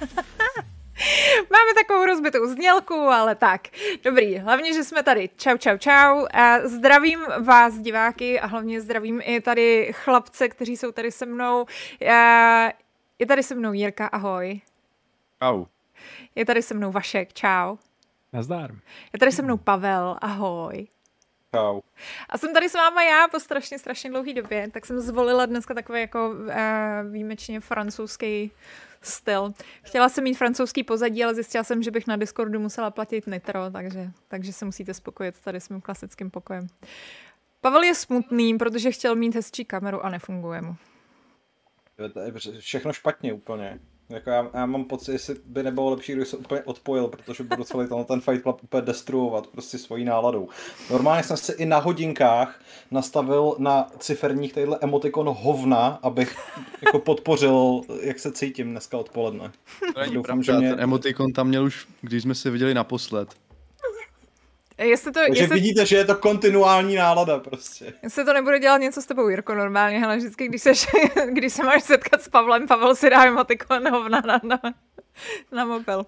Máme takovou rozbitou znělku, ale tak. Dobrý, hlavně, že jsme tady. Čau, čau, čau. A zdravím vás, diváky, a hlavně zdravím i tady chlapce, kteří jsou tady se mnou. Je tady se mnou Jirka, ahoj. Čau. Je tady se mnou Vašek, čau. Nazdár. Je tady se mnou Pavel, ahoj. Čau. A jsem tady s váma já po strašně, strašně dlouhé době, tak jsem zvolila dneska takový jako uh, výjimečně francouzský styl. Chtěla jsem mít francouzský pozadí, ale zjistila jsem, že bych na Discordu musela platit nitro, takže, takže se musíte spokojit tady s mým klasickým pokojem. Pavel je smutný, protože chtěl mít hezčí kameru a nefunguje mu. Všechno špatně úplně. Jako já, já mám pocit, jestli by nebylo lepší, kdyby se úplně odpojil, protože budu celý ten, ten Fight Club úplně destruovat prostě svojí náladou. Normálně jsem si i na hodinkách nastavil na ciferních tadyhle emotikon hovna, abych jako podpořil, jak se cítím dneska odpoledne. To není Doufám, pravda, mě... ten emotikon tam měl už, když jsme se viděli naposled. Jestli to, Takže jestli... vidíte, že je to kontinuální nálada prostě. Jestli to nebude dělat něco s tebou, Jirko, normálně, ale vždycky, když, seš, když se máš setkat s Pavlem, Pavel si dá emotikon hovna na, na, na mobil.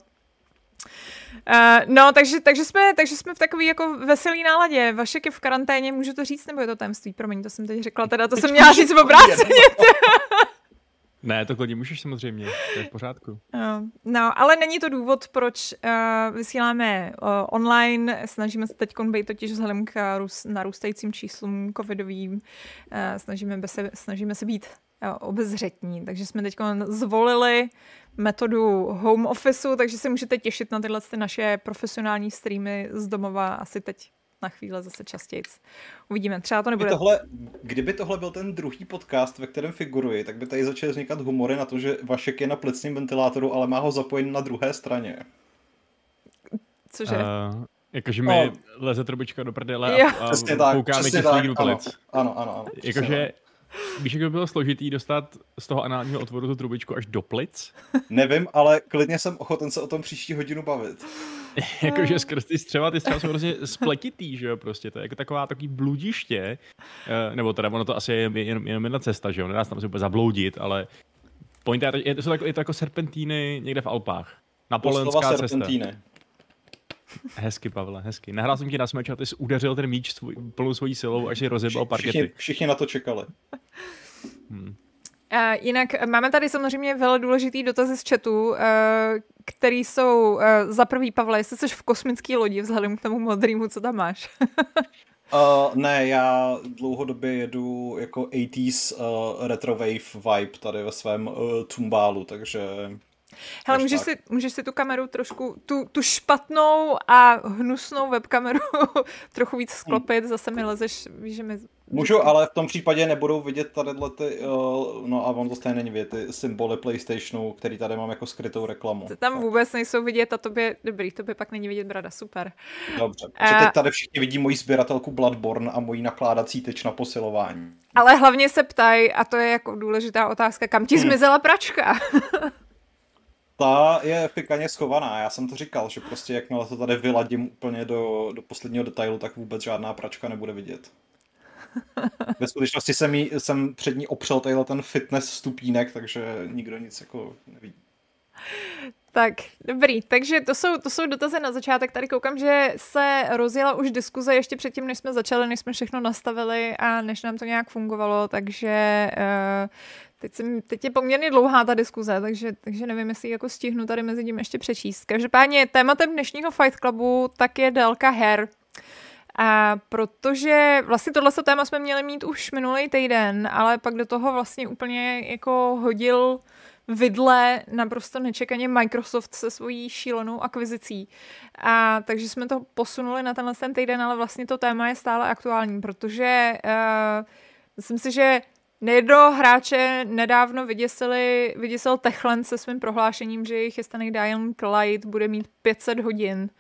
Uh, no, takže, takže, jsme, takže jsme v takové jako veselý náladě. Vašek je v karanténě, můžu to říct, nebo je to tajemství? Promiň, to jsem teď řekla, teda to jsem měla říct v obráceně. Ne, to klidně můžeš samozřejmě, to je v pořádku. No, ale není to důvod, proč uh, vysíláme uh, online, snažíme se teď být totiž vzhledem k růst, narůstajícím číslům covidovým, uh, snažíme, se, snažíme se být obezřetní, takže jsme teď zvolili metodu home officeu, takže se můžete těšit na tyhle ty naše profesionální streamy z domova asi teď na chvíli zase častěji. Uvidíme, třeba to nebude. Kdyby tohle, kdyby tohle byl ten druhý podcast, ve kterém figuruji, tak by tady začaly vznikat humory na to, že Vašek je na plicním ventilátoru, ale má ho zapojený na druhé straně. Cože? Uh, jakože mi no. leze trubička do prdele a, a přesně tak, koukáme ti do plic. Ano, ano, ano. Jakože Víš, jak by bylo složitý dostat z toho análního otvoru tu trubičku až do plic? Nevím, ale klidně jsem ochoten se o tom příští hodinu bavit. Jakože skrz ty střeva, ty střeva jsou hrozně spletitý, že jo, prostě, to je jako taková takový bludiště, uh, nebo teda ono to asi je jenom, jenom jedna cesta, že jo, nedá se tam si úplně zabloudit, ale point je, je, to, jako, je to jako serpentíny někde v Alpách. Napolenská cesta. Serpentíny. Hezky, Pavle, hezky. Nahrál jsem ti na smeč a ty jsi udeřil ten míč svůj, plnou svojí silou, až si rozjebal parkety. Všichni, všichni na to čekali. Hmm. Uh, jinak máme tady samozřejmě velmi důležitý dotazy z chatu, uh, který jsou uh, za prvý, Pavle, jestli jsi v kosmické lodi vzhledem k tomu modrýmu, co tam máš. uh, ne, já dlouhodobě jedu jako 80s uh, retrowave vibe tady ve svém uh, tumbálu, takže Hele, můžeš si, můžeš si tu kameru trošku, tu, tu špatnou a hnusnou webkameru trochu víc sklopit, zase mi lezeš, víš, že mi... Můžu, ale v tom případě nebudou vidět tady ty, uh, no a on to stejně není vidět, ty symboly PlayStationu, který tady mám jako skrytou reklamu. To tam tak. vůbec nejsou vidět a tobě, dobrý, tobě pak není vidět brada, super. Dobře, protože teď tady všichni vidí moji sběratelku Bloodborne a mojí nakládací tyč na posilování. Ale hlavně se ptají, a to je jako důležitá otázka, kam ti hmm. zmizela pračka? ta je fikaně schovaná. Já jsem to říkal, že prostě jakmile to tady vyladím úplně do, do posledního detailu, tak vůbec žádná pračka nebude vidět. Ve skutečnosti jsem, jí, jsem před ní opřel tadyhle ten fitness stupínek, takže nikdo nic jako nevidí. Tak, dobrý. Takže to jsou, to jsou dotazy na začátek. Tady koukám, že se rozjela už diskuze ještě předtím, než jsme začali, než jsme všechno nastavili a než nám to nějak fungovalo, takže uh, Teď, jsem, teď je poměrně dlouhá ta diskuze, takže, takže nevím, jestli jako stihnu tady mezi tím ještě přečíst. Každopádně tématem dnešního Fight Clubu tak je délka her. A protože vlastně tohle téma jsme měli mít už minulý týden, ale pak do toho vlastně úplně jako hodil vidle naprosto nečekaně Microsoft se svojí šílenou akvizicí. A takže jsme to posunuli na tenhle ten týden, ale vlastně to téma je stále aktuální, protože uh, myslím si, že Nejedno hráče nedávno vyděsili, vyděsil Techland se svým prohlášením, že jejich chystaný Dying Light bude mít 500 hodin,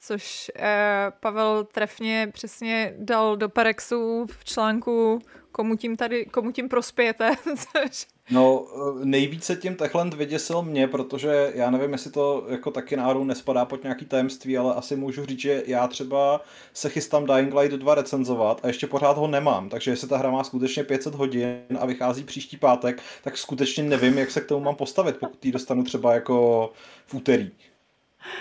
což eh, Pavel trefně přesně dal do Perexu v článku komu tím tady, komu tím prospějete? no, nejvíce tím Techland vyděsil mě, protože já nevím, jestli to jako taky náhodou nespadá pod nějaký tajemství, ale asi můžu říct, že já třeba se chystám Dying Light 2 recenzovat a ještě pořád ho nemám, takže jestli ta hra má skutečně 500 hodin a vychází příští pátek, tak skutečně nevím, jak se k tomu mám postavit, pokud ji dostanu třeba jako v úterý.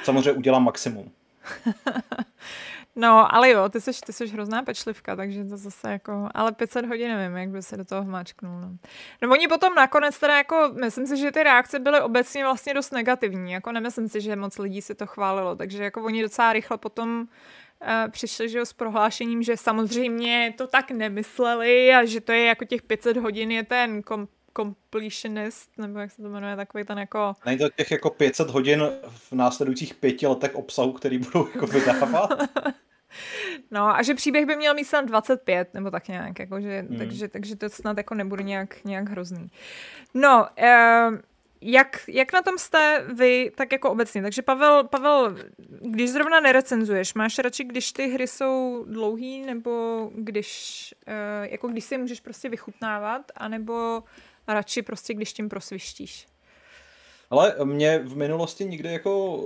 Samozřejmě udělám maximum. No, ale jo, ty jsi, ty jsi hrozná pečlivka, takže to zase jako, ale 500 hodin nevím, jak by se do toho hmáčknul. No. no oni potom nakonec teda jako, myslím si, že ty reakce byly obecně vlastně dost negativní, jako nemyslím si, že moc lidí si to chválilo, takže jako oni docela rychle potom uh, přišli že jo, s prohlášením, že samozřejmě to tak nemysleli a že to je jako těch 500 hodin je ten kom, completionist, nebo jak se to jmenuje, takový ten jako... Není to těch jako 500 hodin v následujících pěti letech obsahu, který budou jako vydávat? No a že příběh by měl mít snad 25, nebo tak nějak, jako, že, hmm. takže, takže to snad jako nebude nějak, nějak hrozný. No, uh, jak, jak na tom jste vy, tak jako obecně? Takže Pavel, Pavel, když zrovna nerecenzuješ, máš radši, když ty hry jsou dlouhý, nebo když, uh, jako když si můžeš prostě vychutnávat, anebo radši prostě, když tím prosvištíš? Ale mě v minulosti nikdy jako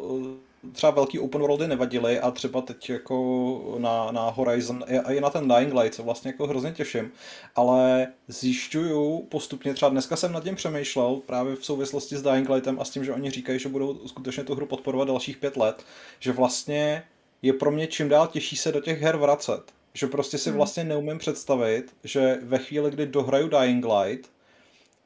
třeba velký open worldy nevadily a třeba teď jako na, na Horizon a i na ten Dying Light se vlastně jako hrozně těším, ale zjišťuju postupně, třeba dneska jsem nad tím přemýšlel právě v souvislosti s Dying Lightem a s tím, že oni říkají, že budou skutečně tu hru podporovat dalších pět let, že vlastně je pro mě čím dál těžší se do těch her vracet. Že prostě si hmm. vlastně neumím představit, že ve chvíli, kdy dohraju Dying Light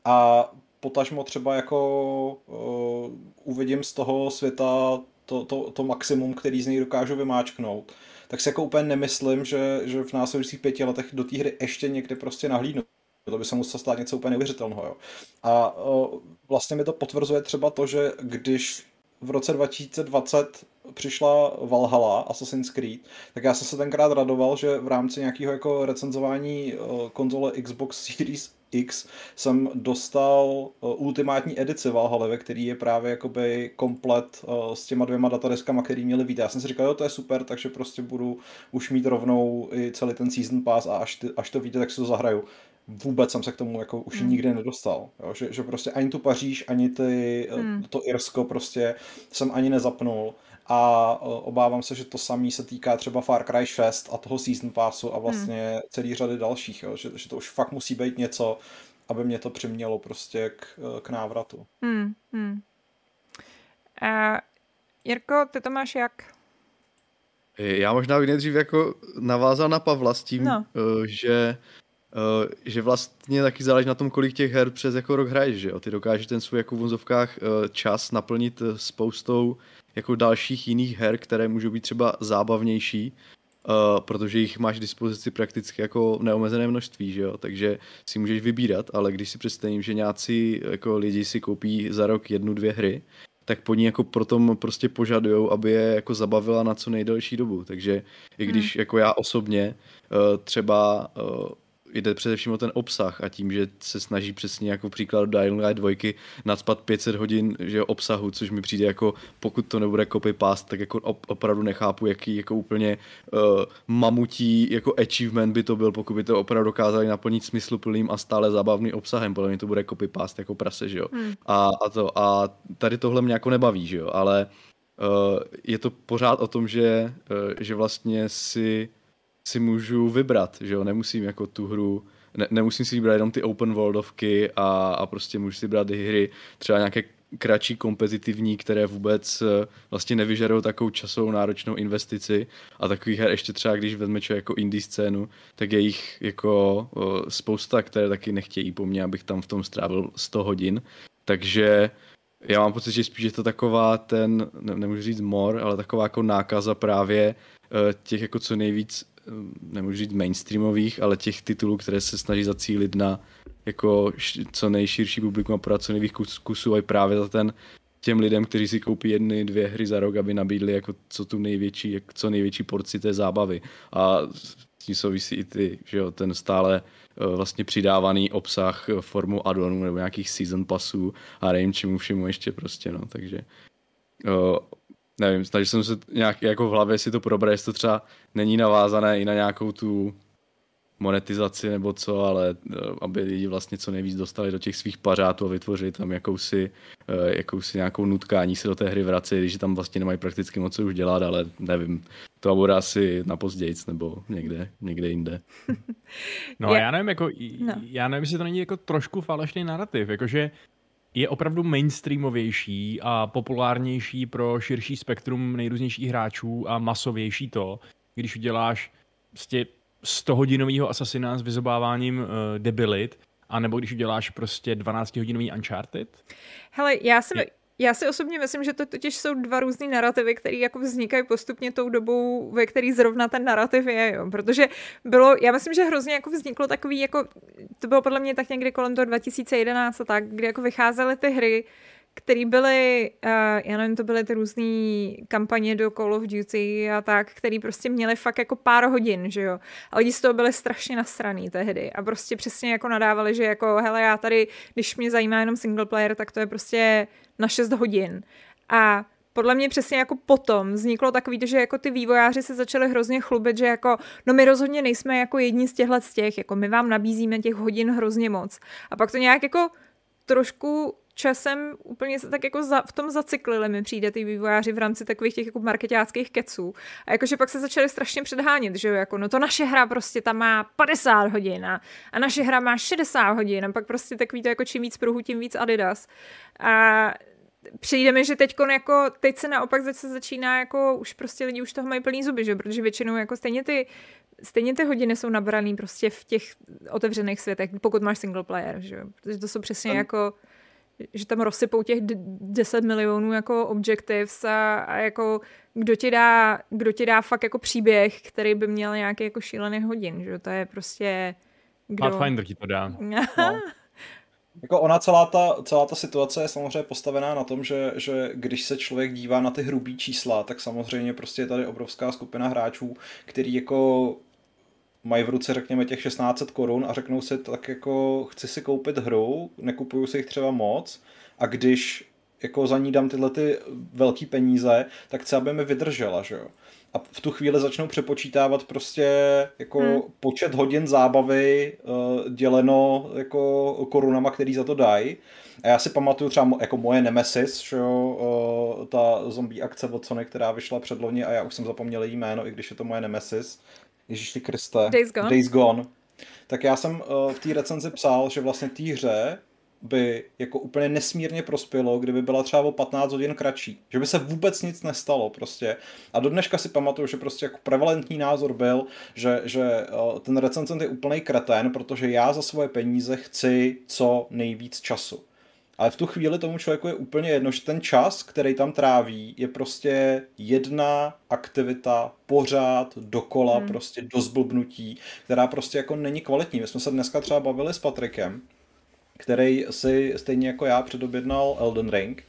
a potažmo třeba jako uh, uvidím z toho světa to, to, to maximum, který z něj dokážu vymáčknout, tak si jako úplně nemyslím, že, že v následujících pěti letech do té hry ještě někdy prostě nahlídnu. To by se muselo stát něco úplně neuvěřitelného. Jo. A o, vlastně mi to potvrzuje třeba to, že když v roce 2020 přišla Valhalla, Assassin's Creed, tak já jsem se tenkrát radoval, že v rámci nějakého jako recenzování konzole Xbox Series X jsem dostal uh, ultimátní edici Valhalla, ve který je právě jakoby komplet uh, s těma dvěma datadeskama, který měli být. Já jsem si říkal, jo, to je super, takže prostě budu už mít rovnou i celý ten season pass a až, ty, až to víte, tak si to zahraju. Vůbec jsem se k tomu jako už hmm. nikdy nedostal. Jo? Že, že prostě ani tu Paříž, ani ty, hmm. to Irsko prostě jsem ani nezapnul a obávám se, že to samý se týká třeba Far Cry 6 a toho Season Passu a vlastně hmm. celý řady dalších, jo? Že, že to už fakt musí být něco, aby mě to přimělo prostě k, k návratu. Hmm, hmm. Uh, Jirko, ty to máš jak? Já možná bych nejdřív jako navázal na Pavla s tím, no. že že vlastně taky záleží na tom, kolik těch her přes jako rok hraješ, že jo? Ty dokážeš ten svůj jako v vozovkách čas naplnit spoustou jako dalších jiných her, které můžou být třeba zábavnější, uh, protože jich máš k dispozici prakticky jako neomezené množství, že jo? takže si můžeš vybírat, ale když si představím, že nějací jako lidi si koupí za rok jednu, dvě hry, tak po ní jako potom prostě požadujou, aby je jako zabavila na co nejdelší dobu. Takže i když hmm. jako já osobně uh, třeba uh, jde především o ten obsah a tím, že se snaží přesně jako příklad Dying Light 2 nadspat 500 hodin že obsahu, což mi přijde jako, pokud to nebude copy paste, tak jako opravdu nechápu, jaký jako úplně uh, mamutí jako achievement by to byl, pokud by to opravdu dokázali naplnit smysluplným a stále zábavným obsahem, podle mě to bude copy paste jako prase, že jo. Hmm. A, a, to, a tady tohle mě jako nebaví, že jo, ale uh, je to pořád o tom, že, uh, že vlastně si si můžu vybrat, že jo, nemusím jako tu hru, ne, nemusím si vybrat jenom ty open worldovky a, a prostě můžu si brát hry třeba nějaké kratší kompetitivní, které vůbec eh, vlastně nevyžadují takovou časovou náročnou investici a takových her ještě třeba, když vezme člověk jako indie scénu, tak je jich jako eh, spousta, které taky nechtějí po mně, abych tam v tom strávil 100 hodin. Takže já mám pocit, že spíš je to taková ten, ne, nemůžu říct mor, ale taková jako nákaza právě eh, těch jako co nejvíc nemůžu říct mainstreamových, ale těch titulů, které se snaží zacílit na jako co nejširší publikum a podat co nejvíc kusů a právě za ten těm lidem, kteří si koupí jedny, dvě hry za rok, aby nabídli jako co tu největší, jak co největší porci té zábavy. A s tím souvisí i ty, že jo, ten stále uh, vlastně přidávaný obsah formu addonů nebo nějakých season passů a nevím čemu všemu ještě prostě, no, takže nevím, snažil jsem se nějak jako v hlavě si to probrat, jestli to třeba není navázané i na nějakou tu monetizaci nebo co, ale eh, aby lidi vlastně co nejvíc dostali do těch svých pařátů a vytvořili tam jakousi, eh, jakousi nějakou nutkání se do té hry vracet, když tam vlastně nemají prakticky moc co už dělat, ale nevím, to bude asi na pozdějc nebo někde, někde jinde. No a já nevím, jako, no. já nevím, jestli to není jako trošku falešný narrativ, jakože je opravdu mainstreamovější a populárnější pro širší spektrum nejrůznějších hráčů a masovější to, když uděláš prostě 100 hodinového asasina s vyzobáváním uh, debilit, anebo když uděláš prostě 12 hodinový Uncharted? Hele, já jsem, je... Já si osobně myslím, že to totiž jsou dva různé narrativy, které jako vznikají postupně tou dobou, ve které zrovna ten narrativ je, jo. Protože bylo, já myslím, že hrozně jako vzniklo takový, jako, to bylo podle mě tak někdy kolem toho 2011 a tak, kdy jako vycházely ty hry, který byly, uh, já nevím, to byly ty různé kampaně do Call of Duty a tak, který prostě měli fakt jako pár hodin, že jo. A lidi z toho byli strašně nasraný tehdy a prostě přesně jako nadávali, že jako hele, já tady, když mě zajímá jenom single player, tak to je prostě na 6 hodin. A podle mě přesně jako potom vzniklo takový, že jako ty vývojáři se začali hrozně chlubit, že jako, no my rozhodně nejsme jako jedni z těchhle z těch, jako my vám nabízíme těch hodin hrozně moc. A pak to nějak jako trošku časem úplně se tak jako za, v tom zacyklili, mi přijde ty vývojáři v rámci takových těch jako marketáckých keců. A jakože pak se začali strašně předhánět, že jo, jako no to naše hra prostě tam má 50 hodin a, a naše hra má 60 hodin a pak prostě takový to jako čím víc pruhu, tím víc Adidas. A přijde mi, že teď jako, teď se naopak zase začíná jako, už prostě lidi už toho mají plný zuby, že protože většinou jako stejně ty stejně ty hodiny jsou nabraný prostě v těch otevřených světech, pokud máš single player, že jo? Protože to jsou přesně jako že tam rozsypou těch 10 milionů jako objectives a, a jako kdo ti, dá, kdo ti dá fakt jako příběh, který by měl nějaký jako šílený hodin, že to je prostě... Kdo... Pathfinder ti to dá. no. Jako ona celá ta, celá ta situace je samozřejmě postavená na tom, že, že když se člověk dívá na ty hrubý čísla, tak samozřejmě prostě je tady obrovská skupina hráčů, který jako mají v ruce řekněme těch 1600 korun a řeknou si tak jako chci si koupit hru, nekupuju si jich třeba moc a když jako za ní dám tyhle ty velký peníze, tak chci, aby mi vydržela, že jo. A v tu chvíli začnou přepočítávat prostě jako hmm. počet hodin zábavy uh, děleno jako korunama, který za to dají. A já si pamatuju třeba jako moje Nemesis, že jo, uh, ta zombie akce od Sony, která vyšla předlovně a já už jsem zapomněl její jméno, i když je to moje Nemesis. Ježíši Kriste. Days Gone. Days Gone. Tak já jsem uh, v té recenzi psal, že vlastně té hře by jako úplně nesmírně prospělo, kdyby byla třeba o 15 hodin kratší. Že by se vůbec nic nestalo prostě. A do dneška si pamatuju, že prostě jako prevalentní názor byl, že, že uh, ten recenzent je úplný kretén, protože já za svoje peníze chci co nejvíc času. Ale v tu chvíli tomu člověku je úplně jedno, že ten čas, který tam tráví, je prostě jedna aktivita pořád dokola, hmm. prostě do zblbnutí, která prostě jako není kvalitní. My jsme se dneska třeba bavili s Patrikem, který si stejně jako já předobjednal Elden Ring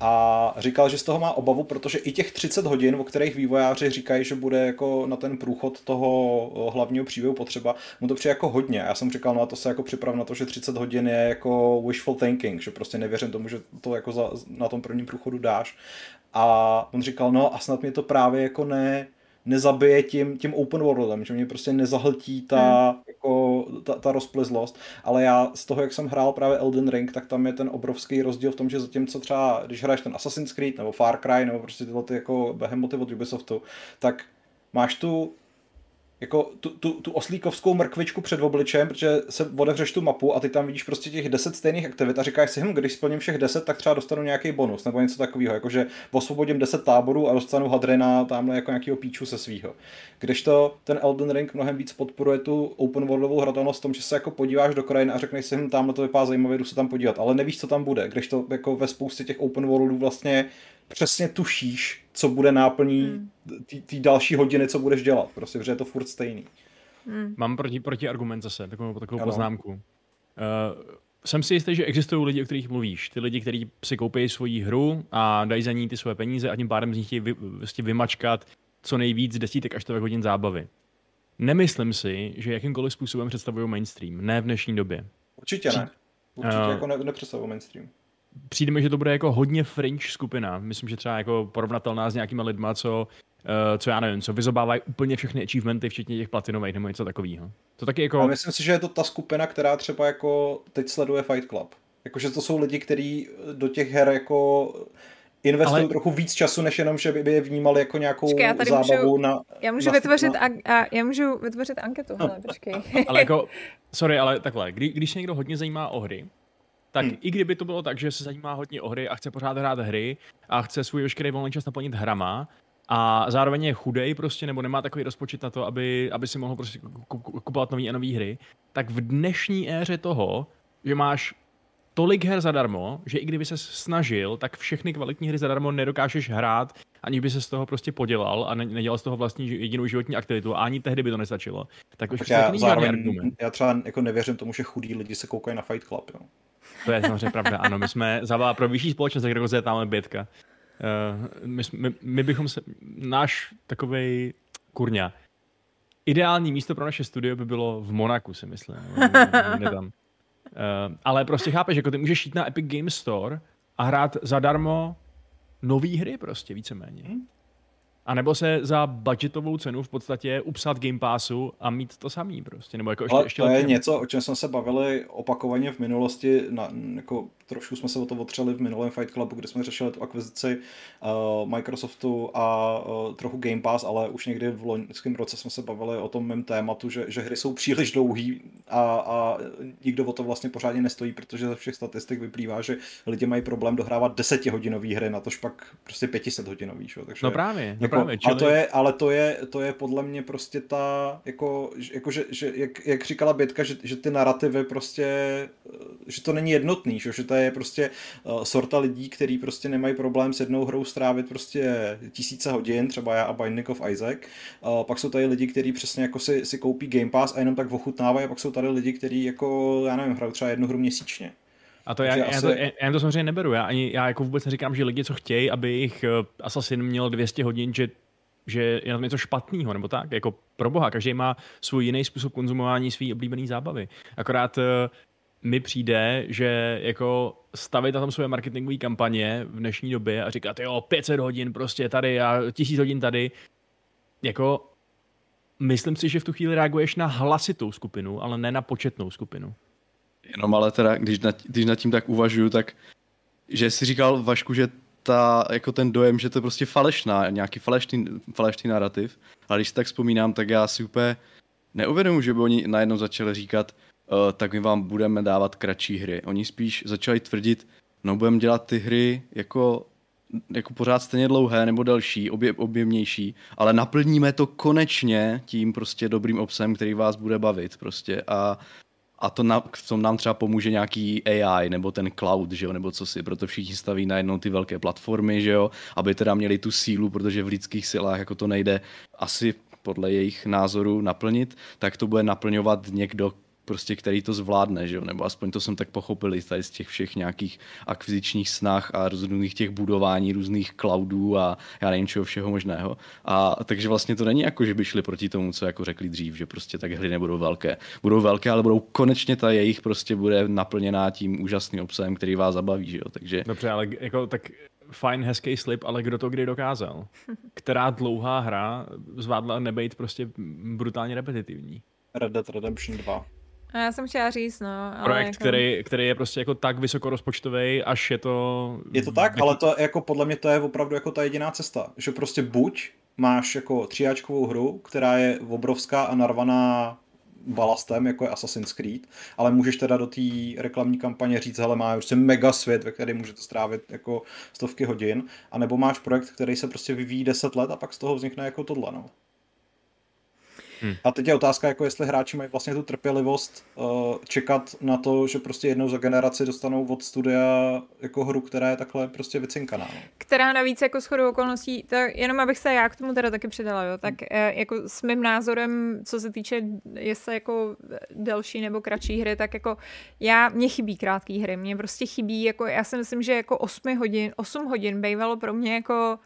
a říkal, že z toho má obavu, protože i těch 30 hodin, o kterých vývojáři říkají, že bude jako na ten průchod toho hlavního příběhu potřeba, mu to přijde jako hodně. Já jsem říkal, no a to se jako připrav na to, že 30 hodin je jako wishful thinking, že prostě nevěřím tomu, že to jako za, na tom prvním průchodu dáš. A on říkal, no a snad mě to právě jako ne, nezabije tím, tím open worldem, že mě prostě nezahltí ta, hmm. jako, ta, ta rozplizlost, ale já z toho, jak jsem hrál právě Elden Ring, tak tam je ten obrovský rozdíl v tom, že zatímco třeba, když hraješ ten Assassin's Creed nebo Far Cry nebo prostě tyhle ty jako behemoty od Ubisoftu, tak máš tu jako tu, tu, tu oslíkovskou mrkvičku před obličem, protože se otevřeš tu mapu a ty tam vidíš prostě těch 10 stejných aktivit a říkáš si, hm, když splním všech 10, tak třeba dostanu nějaký bonus nebo něco takového, jakože osvobodím 10 táborů a dostanu hadrena tamhle jako nějakého píču se svýho. Když to ten Elden Ring mnohem víc podporuje tu open worldovou hratelnost v tom, že se jako podíváš do krajiny a řekneš si, hm, tamhle to vypadá zajímavě, jdu se tam podívat, ale nevíš, co tam bude. Když to jako ve spoustě těch open worldů vlastně přesně tušíš, co bude náplní hmm. té další hodiny, co budeš dělat, prostě, protože je to furt stejný. Hmm. Mám proti, proti argument zase, takovou, takovou poznámku. Uh, jsem si jistý, že existují lidi, o kterých mluvíš. Ty lidi, kteří si koupí svoji hru a dají za ní ty své peníze a tím pádem z nich chtějí vy, vlastně vymačkat co nejvíc desítek až stovek hodin zábavy. Nemyslím si, že jakýmkoliv způsobem představují mainstream. Ne v dnešní době. Určitě ne. Určitě uh, jako ne, nepředstavují mainstream přijde mi, že to bude jako hodně fringe skupina. Myslím, že třeba jako porovnatelná s nějakými lidma, co co já nevím, co vyzobávají úplně všechny achievementy, včetně těch platinových nebo něco takového. To taky jako... A myslím si, že je to ta skupina, která třeba jako teď sleduje Fight Club. Jakože to jsou lidi, kteří do těch her jako investují ale... trochu víc času, než jenom, že by je vnímali jako nějakou počkej, já tady zábavu můžu, na... Já můžu, na, vytvořit, na... A, a, já můžu vytvořit anketu, hele, počkej. ale jako, sorry, ale takhle, kdy, když se někdo hodně zajímá o hry, tak hmm. i kdyby to bylo tak, že se zajímá hodně o hry a chce pořád hrát hry a chce svůj veškerý volný čas naplnit hrama, a zároveň je chudej prostě, nebo nemá takový rozpočet na to, aby, aby si mohl prostě kupovat nové a nové hry, tak v dnešní éře toho, že máš tolik her zadarmo, že i kdyby se snažil, tak všechny kvalitní hry zadarmo nedokážeš hrát, ani by se z toho prostě podělal a nedělal z toho vlastní jedinou životní aktivitu a ani tehdy by to nestačilo. Tak už já, zároveň, já třeba jako nevěřím tomu, že chudí lidi se koukají na Fight Club. Jo. To je samozřejmě pravda, ano. My jsme za pro vyšší společnost, jak se tam bětka. Uh, my, my, my, bychom se, náš takovej kurňa, ideální místo pro naše studio by bylo v Monaku, si myslím. Ne tam. Uh, ale prostě chápeš, jako ty můžeš jít na Epic Games Store a hrát zadarmo nové hry prostě víceméně. A nebo se za budgetovou cenu v podstatě upsat Game Passu a mít to samý prostě. Nebo jako ještě, Ale ještě to je něco, o čem jsme se bavili opakovaně v minulosti, na, jako trošku jsme se o to otřeli v minulém Fight Clubu, kde jsme řešili tu akvizici uh, Microsoftu a uh, trochu Game Pass, ale už někdy v loňském roce jsme se bavili o tom mém tématu, že, že hry jsou příliš dlouhý a, a nikdo o to vlastně pořádně nestojí, protože ze všech statistik vyplývá, že lidi mají problém dohrávat desetihodinové hry, na tož pak prostě 500 hodinový. Šo? Takže, no právě, jako, no právě. Čili... A to je, ale to je, to je podle mě prostě ta, jako, jako že, že jak, jak říkala Bětka, že, že ty narrativy prostě, že to není jednotný, že, že to je prostě uh, sorta lidí, kteří prostě nemají problém s jednou hrou strávit prostě tisíce hodin, třeba já a Binding of Isaac. Uh, pak jsou tady lidi, kteří přesně jako si, si koupí Game Pass a jenom tak ochutnávají, a pak jsou tady lidi, kteří jako, já nevím, hrajou třeba jednu hru měsíčně. A to já, já, asi... to, já, já to samozřejmě neberu. Já, ani, já jako vůbec neříkám, že lidi, co chtějí, aby jejich uh, Assassin měl 200 hodin, že že je na tom něco špatného, nebo tak, jako pro boha, každý má svůj jiný způsob konzumování své oblíbené zábavy. Akorát mi přijde, že jako stavit na tom svoje marketingové kampaně v dnešní době a říkat, jo, 500 hodin prostě tady a 1000 hodin tady, jako myslím si, že v tu chvíli reaguješ na hlasitou skupinu, ale ne na početnou skupinu. Jenom ale teda, když nad, když nad tím tak uvažuju, tak že jsi říkal Vašku, že ta, jako ten dojem, že to je prostě falešná, nějaký falešný, falešný narrativ, ale když si tak vzpomínám, tak já si úplně neuvědomuji, že by oni najednou začali říkat, tak my vám budeme dávat kratší hry. Oni spíš začali tvrdit, no budeme dělat ty hry jako jako pořád stejně dlouhé nebo delší, obje, objemnější, ale naplníme to konečně tím prostě dobrým obsahem, který vás bude bavit prostě a a to na, v tom nám třeba pomůže nějaký AI nebo ten cloud, že jo, nebo co si, proto všichni staví najednou ty velké platformy, že jo, aby teda měli tu sílu, protože v lidských silách jako to nejde asi podle jejich názoru naplnit, tak to bude naplňovat někdo, prostě který to zvládne, že jo? nebo aspoň to jsem tak pochopil tady z těch všech nějakých akvizičních snah a různých těch budování různých cloudů a já nevím čeho všeho možného. A takže vlastně to není jako, že by šli proti tomu, co jako řekli dřív, že prostě tak hry nebudou velké. Budou velké, ale budou konečně ta jejich prostě bude naplněná tím úžasným obsahem, který vás zabaví, že jo? Takže... Dobře, ale jako tak fajn, hezký slip, ale kdo to kdy dokázal? Která dlouhá hra zvládla nebejt prostě brutálně repetitivní? Red Dead Redemption 2. A já jsem chtěla říct, no. Ale Projekt, jako... který, který je prostě jako tak vysokorozpočtový, až je to... Je to tak, ale to jako podle mě to je opravdu jako ta jediná cesta. Že prostě buď máš jako tříáčkovou hru, která je obrovská a narvaná balastem, jako je Assassin's Creed, ale můžeš teda do té reklamní kampaně říct, hele, má prostě mega svět, ve kterém můžete strávit jako stovky hodin, anebo máš projekt, který se prostě vyvíjí 10 let a pak z toho vznikne jako tohle, no. Hmm. A teď je otázka, jako jestli hráči mají vlastně tu trpělivost uh, čekat na to, že prostě jednou za generaci dostanou od studia jako hru, která je takhle prostě vycinkaná. No. Která navíc jako shodou okolností, to jenom abych se já k tomu teda taky přidala, jo, tak hmm. jako s mým názorem, co se týče jestli jako delší nebo kratší hry, tak jako já, mě chybí krátké hry, mě prostě chybí, jako já si myslím, že jako 8 hodin, 8 hodin bývalo pro mě jako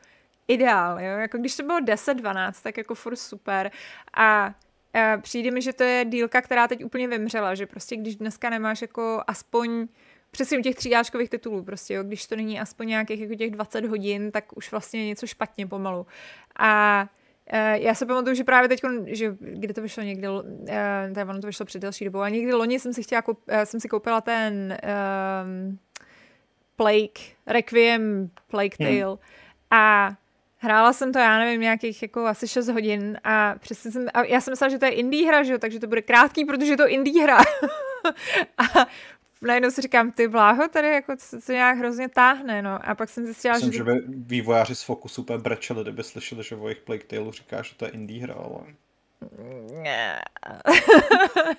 ideál, jo? Jako když to bylo 10-12, tak jako furt super. A a přijde mi, že to je dílka, která teď úplně vymřela, že prostě když dneska nemáš jako aspoň přesně u těch třídáčkových titulů prostě, jo, když to není aspoň nějakých jako těch 20 hodin, tak už vlastně něco špatně pomalu. A já se pamatuju, že právě teď, že kde to vyšlo někdy, uh, tady ono to vyšlo před delší dobou, a někdy loni jsem si chtěla, koup, uh, jsem si koupila ten uh, Plague, Requiem Plague hmm. Tale a Hrála jsem to, já nevím, nějakých jako asi 6 hodin a přesně jsem, a já jsem myslela, že to je indie hra, že jo, takže to bude krátký, protože je to indie hra. a najednou si říkám, ty bláho, tady jako to, to nějak hrozně táhne, no. A pak jsem zjistila, Myslím, že... že by vývojáři z Focusu úplně brečeli, kdyby slyšeli, že o jejich Plague Tale říká, že to je indie hra, ale...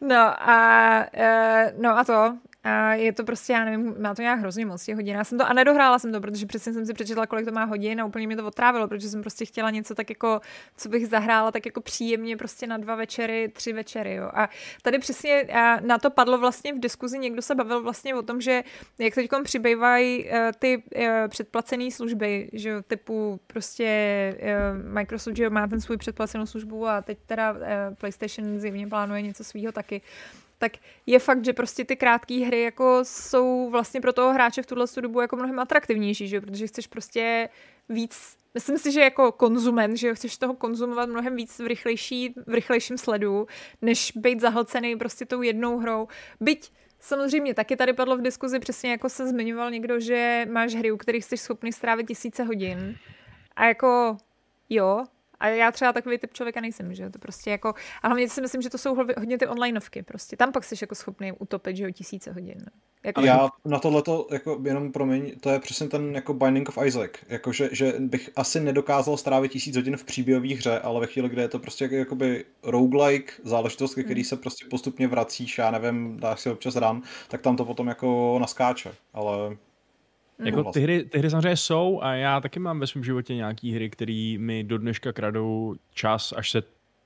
no a, uh, no a to, a je to prostě, já nevím, má to nějak hrozně moc těch hodin. Já jsem to a nedohrála jsem to, protože přesně jsem si přečetla, kolik to má hodin a úplně mě to otrávilo, protože jsem prostě chtěla něco tak jako, co bych zahrála tak jako příjemně prostě na dva večery, tři večery. Jo. A tady přesně na to padlo vlastně v diskuzi, někdo se bavil vlastně o tom, že jak teď přibývají uh, ty uh, předplacené služby, že jo, typu prostě uh, Microsoft, že jo, má ten svůj předplacenou službu a teď teda PlayStation zjevně plánuje něco svého taky tak je fakt, že prostě ty krátké hry jako jsou vlastně pro toho hráče v tuhle dobu jako mnohem atraktivnější, že? protože chceš prostě víc, myslím si, že jako konzument, že chceš toho konzumovat mnohem víc v, rychlejší, v rychlejším sledu, než být zahlcený prostě tou jednou hrou. Byť Samozřejmě taky tady padlo v diskuzi přesně jako se zmiňoval někdo, že máš hry, u kterých jsi schopný strávit tisíce hodin. A jako jo, a já třeba takový typ člověka nejsem, že to prostě jako, a hlavně si myslím, že to jsou hodně ty onlineovky prostě. Tam pak jsi jako schopný utopit, že jo, tisíce hodin. Jako... Já na tohleto, jako jenom promiň, to je přesně ten jako Binding of Isaac, jako že, že bych asi nedokázal strávit tisíc hodin v příběhové hře, ale ve chvíli, kde je to prostě jako, jakoby roguelike záležitost, který hmm. se prostě postupně vracíš, já nevím, dáš si občas rán, tak tam to potom jako naskáče, ale jako ty hry, ty hry samozřejmě jsou a já taky mám ve svém životě nějaký hry, které mi do dneška kradou čas, až se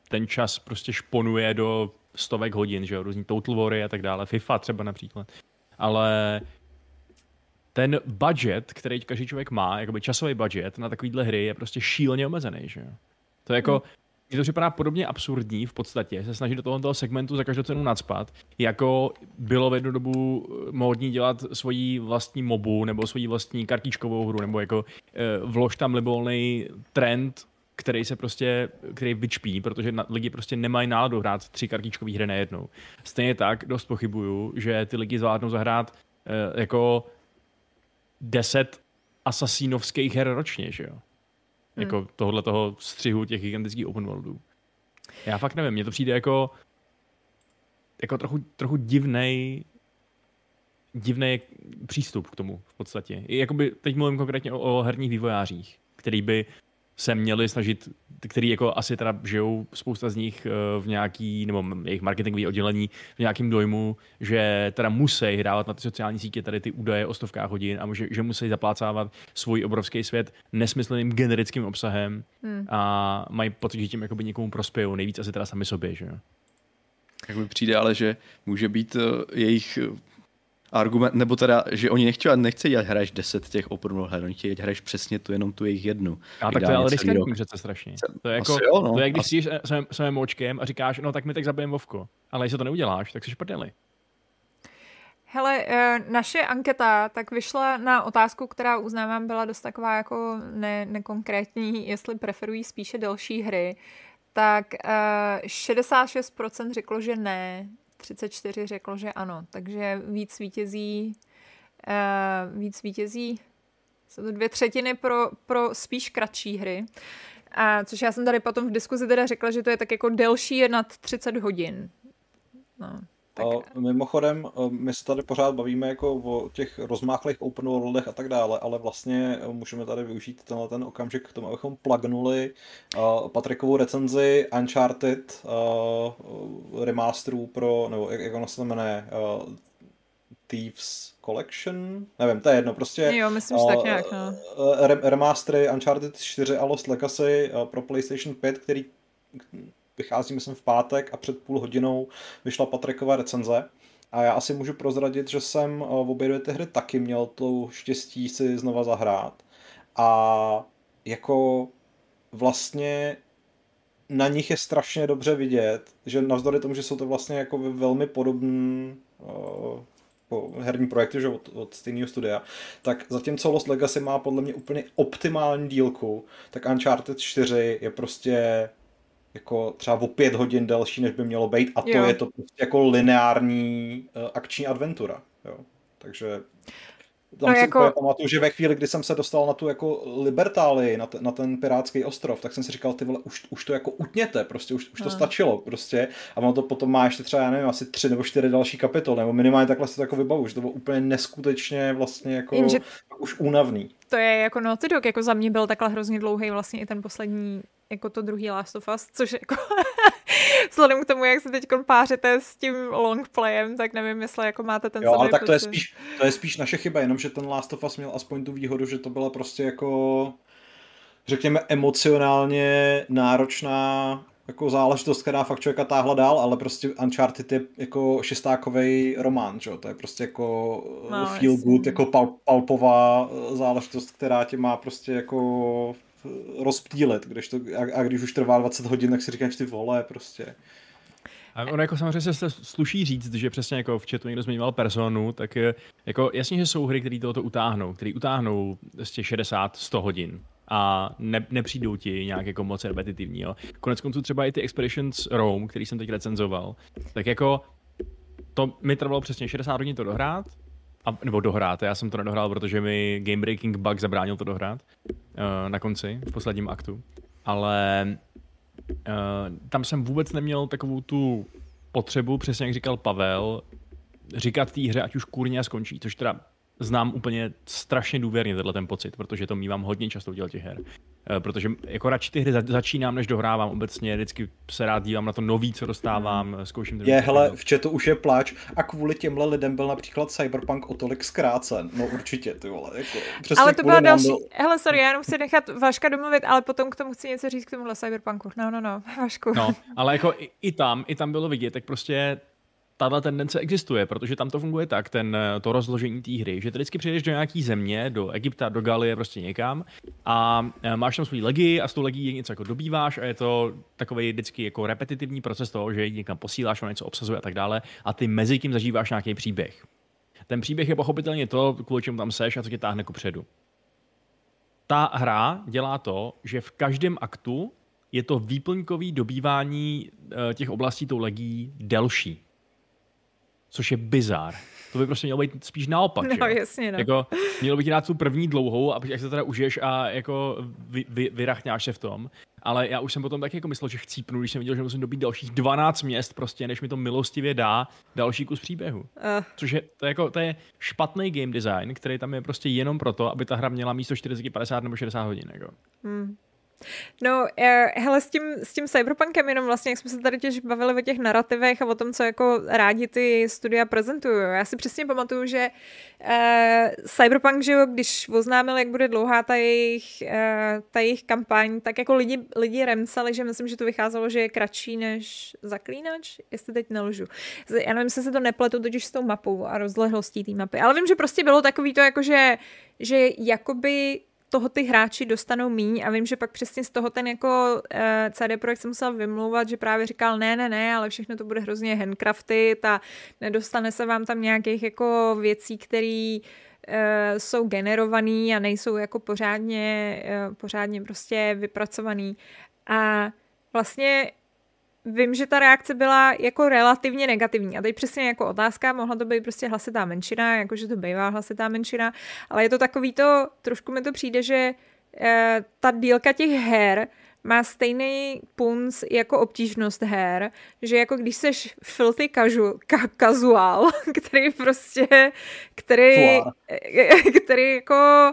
ten čas prostě šponuje do stovek hodin, že jo, různý Total Wary a tak dále, FIFA třeba například. Ale ten budget, který každý člověk má, jakoby časový budget na takovýhle hry je prostě šíleně omezený, že jo. To je jako, hmm mně to připadá podobně absurdní v podstatě, se snažit do toho segmentu za každou cenu nadspat, jako bylo v jednu dobu eh, módní dělat svoji vlastní mobu nebo svoji vlastní kartičkovou hru, nebo jako eh, vlož tam libovolný trend, který se prostě, který vyčpí, protože na, lidi prostě nemají náladu hrát tři kartičkové hry najednou. Stejně tak dost pochybuju, že ty lidi zvládnou zahrát eh, jako deset asasínovských her ročně, že jo? Hmm. Jako tohle toho střihu těch gigantických open worldů. Já fakt nevím, mně to přijde jako jako trochu, trochu divnej divný přístup k tomu v podstatě. Jakoby, teď mluvím konkrétně o, o herních vývojářích, který by se měli snažit, který jako asi teda žijou spousta z nich eh, v nějaký, nebo jejich marketingový oddělení v nějakém dojmu, že teda musí hrávat na ty sociální sítě tady ty údaje o stovkách hodin a že, že musí zaplácávat svůj obrovský svět nesmyslným generickým obsahem hmm. a mají pocit, že tím jakoby někomu prospějou, nejvíc asi teda sami sobě, že jo. Jak mi přijde ale, že může být eh, jejich argument, nebo teda, že oni nechtějí, nechce ať hraješ 10 těch open world her, oni chtějí, hraješ přesně tu jenom tu jejich jednu. A tak to je ale riskantní přece strašně. To je jako, jo, no. to je, když Asi... přijdeš svým močkem a říkáš, no tak mi tak zabijem Vovko. Ale jestli to neuděláš, tak jsi prdeli. Hele, eh, naše anketa tak vyšla na otázku, která uznávám byla dost taková jako ne, nekonkrétní, jestli preferují spíše delší hry. Tak 66% eh, řeklo, že ne, 34 řeklo, že ano, takže víc vítězí, uh, víc vítězí, jsou to dvě třetiny pro, pro spíš kratší hry. A což já jsem tady potom v diskuzi teda řekla, že to je tak jako delší nad 30 hodin. No. Tak... A mimochodem, my se tady pořád bavíme jako o těch rozmáchlých open worldech a tak dále, ale vlastně můžeme tady využít tenhle ten okamžik k tomu, abychom plugnuli uh, Patrickovou recenzi Uncharted uh, remasterů pro, nebo jak, jak ono se jmenuje, uh, Thieves Collection? Nevím, to je jedno, prostě. Jo, myslím, že uh, tak nějak, no. Remastery Uncharted 4 a Lost Legacy uh, pro PlayStation 5, který vychází, myslím, v pátek a před půl hodinou vyšla Patrikova recenze. A já asi můžu prozradit, že jsem eh, v obě dvě ty hry taky měl to štěstí si znova zahrát. A jako vlastně na nich je strašně dobře vidět, že navzdory tomu, že jsou to vlastně jako velmi podobné uh, herní projekty že, od, od stejného studia, tak zatímco Lost Legacy má podle mě úplně optimální dílku, tak Uncharted 4 je prostě jako třeba o pět hodin delší, než by mělo být a to jo. je to prostě jako lineární uh, akční adventura. Jo. Takže tam no si jako... pamatuju, že ve chvíli, kdy jsem se dostal na tu jako Libertálii, na, te, na ten pirátský ostrov, tak jsem si říkal, ty vole, už, už to jako utněte, prostě už, už to no. stačilo, prostě. A ono to potom má ještě třeba, já nevím, asi tři nebo čtyři další kapitoly, nebo minimálně takhle si to jako vybavu, že to bylo úplně neskutečně vlastně jako Jenže... už únavný. To je jako Naughty Dog, jako za mě byl takhle hrozně dlouhý vlastně i ten poslední, jako to druhý Last of Us, což jako vzhledem k tomu, jak se teď pářete s tím longplayem, tak nevím, jestli jako máte ten jo, ale tak to je, spíš, to je spíš naše chyba, jenomže ten Last of Us měl aspoň tu výhodu, že to byla prostě jako řekněme emocionálně náročná jako záležitost, která fakt člověka táhla dál, ale prostě Uncharted je jako šestákový román, že? to je prostě jako no, feel jasný. good, jako pal, palpová záležitost, která tě má prostě jako rozptýlit, když to, a, a když už trvá 20 hodin, tak si říkáš ty vole prostě. A ono jako samozřejmě se sluší říct, že přesně jako v chatu někdo zmiňoval personu, tak jako jasně, že jsou hry, které tohoto utáhnou, které utáhnou z těch 60-100 hodin a ne, nepřijdou ti nějak jako moc repetitivní. Jo. Konec konců třeba i ty Expeditions Rome, který jsem teď recenzoval, tak jako to mi trvalo přesně 60 hodin to dohrát, a, nebo dohrát, já jsem to nedohrál, protože mi Game Breaking Bug zabránil to dohrát uh, na konci, v posledním aktu. Ale uh, tam jsem vůbec neměl takovou tu potřebu, přesně jak říkal Pavel, říkat té hře, ať už kurně a skončí, což teda znám úplně strašně důvěrně tenhle ten pocit, protože to mývám hodně často dělat těch her. Eh, protože jako radši ty hry začínám, než dohrávám obecně, vždycky se rád dívám na to nový, co dostávám, hmm. zkouším. Je, hele, v chatu už je pláč a kvůli těmhle lidem byl například Cyberpunk o tolik zkrácen. No určitě, ty vole, jako, přesně Ale to bylo další, byl... hele, sorry, já jenom chci nechat Vaška domluvit, ale potom k tomu chci něco říct k tomuhle Cyberpunku. No, no, no, Vašku. No, ale jako i, i tam, i tam bylo vidět, tak prostě tahle tendence existuje, protože tam to funguje tak, ten, to rozložení té hry, že ty vždycky přijdeš do nějaký země, do Egypta, do Galie, prostě někam a e, máš tam svůj legii a s tou legií něco jako dobýváš a je to takový vždycky jako repetitivní proces toho, že někam posíláš, on něco obsazuje a tak dále a ty mezi tím zažíváš nějaký příběh. Ten příběh je pochopitelně to, kvůli čemu tam seš a co tě táhne ku předu. Ta hra dělá to, že v každém aktu je to výplňkový dobývání e, těch oblastí tou legií delší což je bizár. To by prostě mělo být spíš naopak. No, jasně, no. Jako, mělo by ti dát tu první dlouhou, a jak se teda užiješ a jako vy, vy, vyrachňáš se v tom. Ale já už jsem potom taky jako myslel, že chcípnu, když jsem viděl, že musím dobít dalších 12 měst, prostě, než mi to milostivě dá další kus příběhu. Uh. Což je, to je, jako, to je špatný game design, který tam je prostě jenom proto, aby ta hra měla místo 40, 50 nebo 60 hodin. Jako. Hmm. No, eh, hele, s tím, s tím cyberpunkem jenom vlastně, jak jsme se tady těž bavili o těch narrativech a o tom, co jako rádi ty studia prezentují. Já si přesně pamatuju, že uh, Cyberpunk, že jo, když oznámil, jak bude dlouhá ta jejich, uh, ta jejich kampaň, tak jako lidi, lidi remcali, že myslím, že to vycházelo, že je kratší než Zaklínač, jestli teď nelžu. Já nevím, jestli se to nepletu totiž s tou mapou a rozlehlostí té mapy, ale vím, že prostě bylo takový to, jako že, že jakoby toho ty hráči dostanou míň a vím, že pak přesně z toho ten jako uh, eh, CD Projekt se musel vymlouvat, že právě říkal ne, ne, ne, ale všechno to bude hrozně handcrafted a nedostane se vám tam nějakých jako věcí, které uh, jsou generovaný a nejsou jako pořádně, uh, pořádně prostě vypracovaný. A vlastně vím, že ta reakce byla jako relativně negativní. A teď přesně jako otázka, mohla to být prostě hlasitá menšina, jakože to bývá hlasitá menšina, ale je to takový to, trošku mi to přijde, že e, ta dílka těch her má stejný punc jako obtížnost her, že jako když seš filthy casual, ka, casual který prostě, který, který jako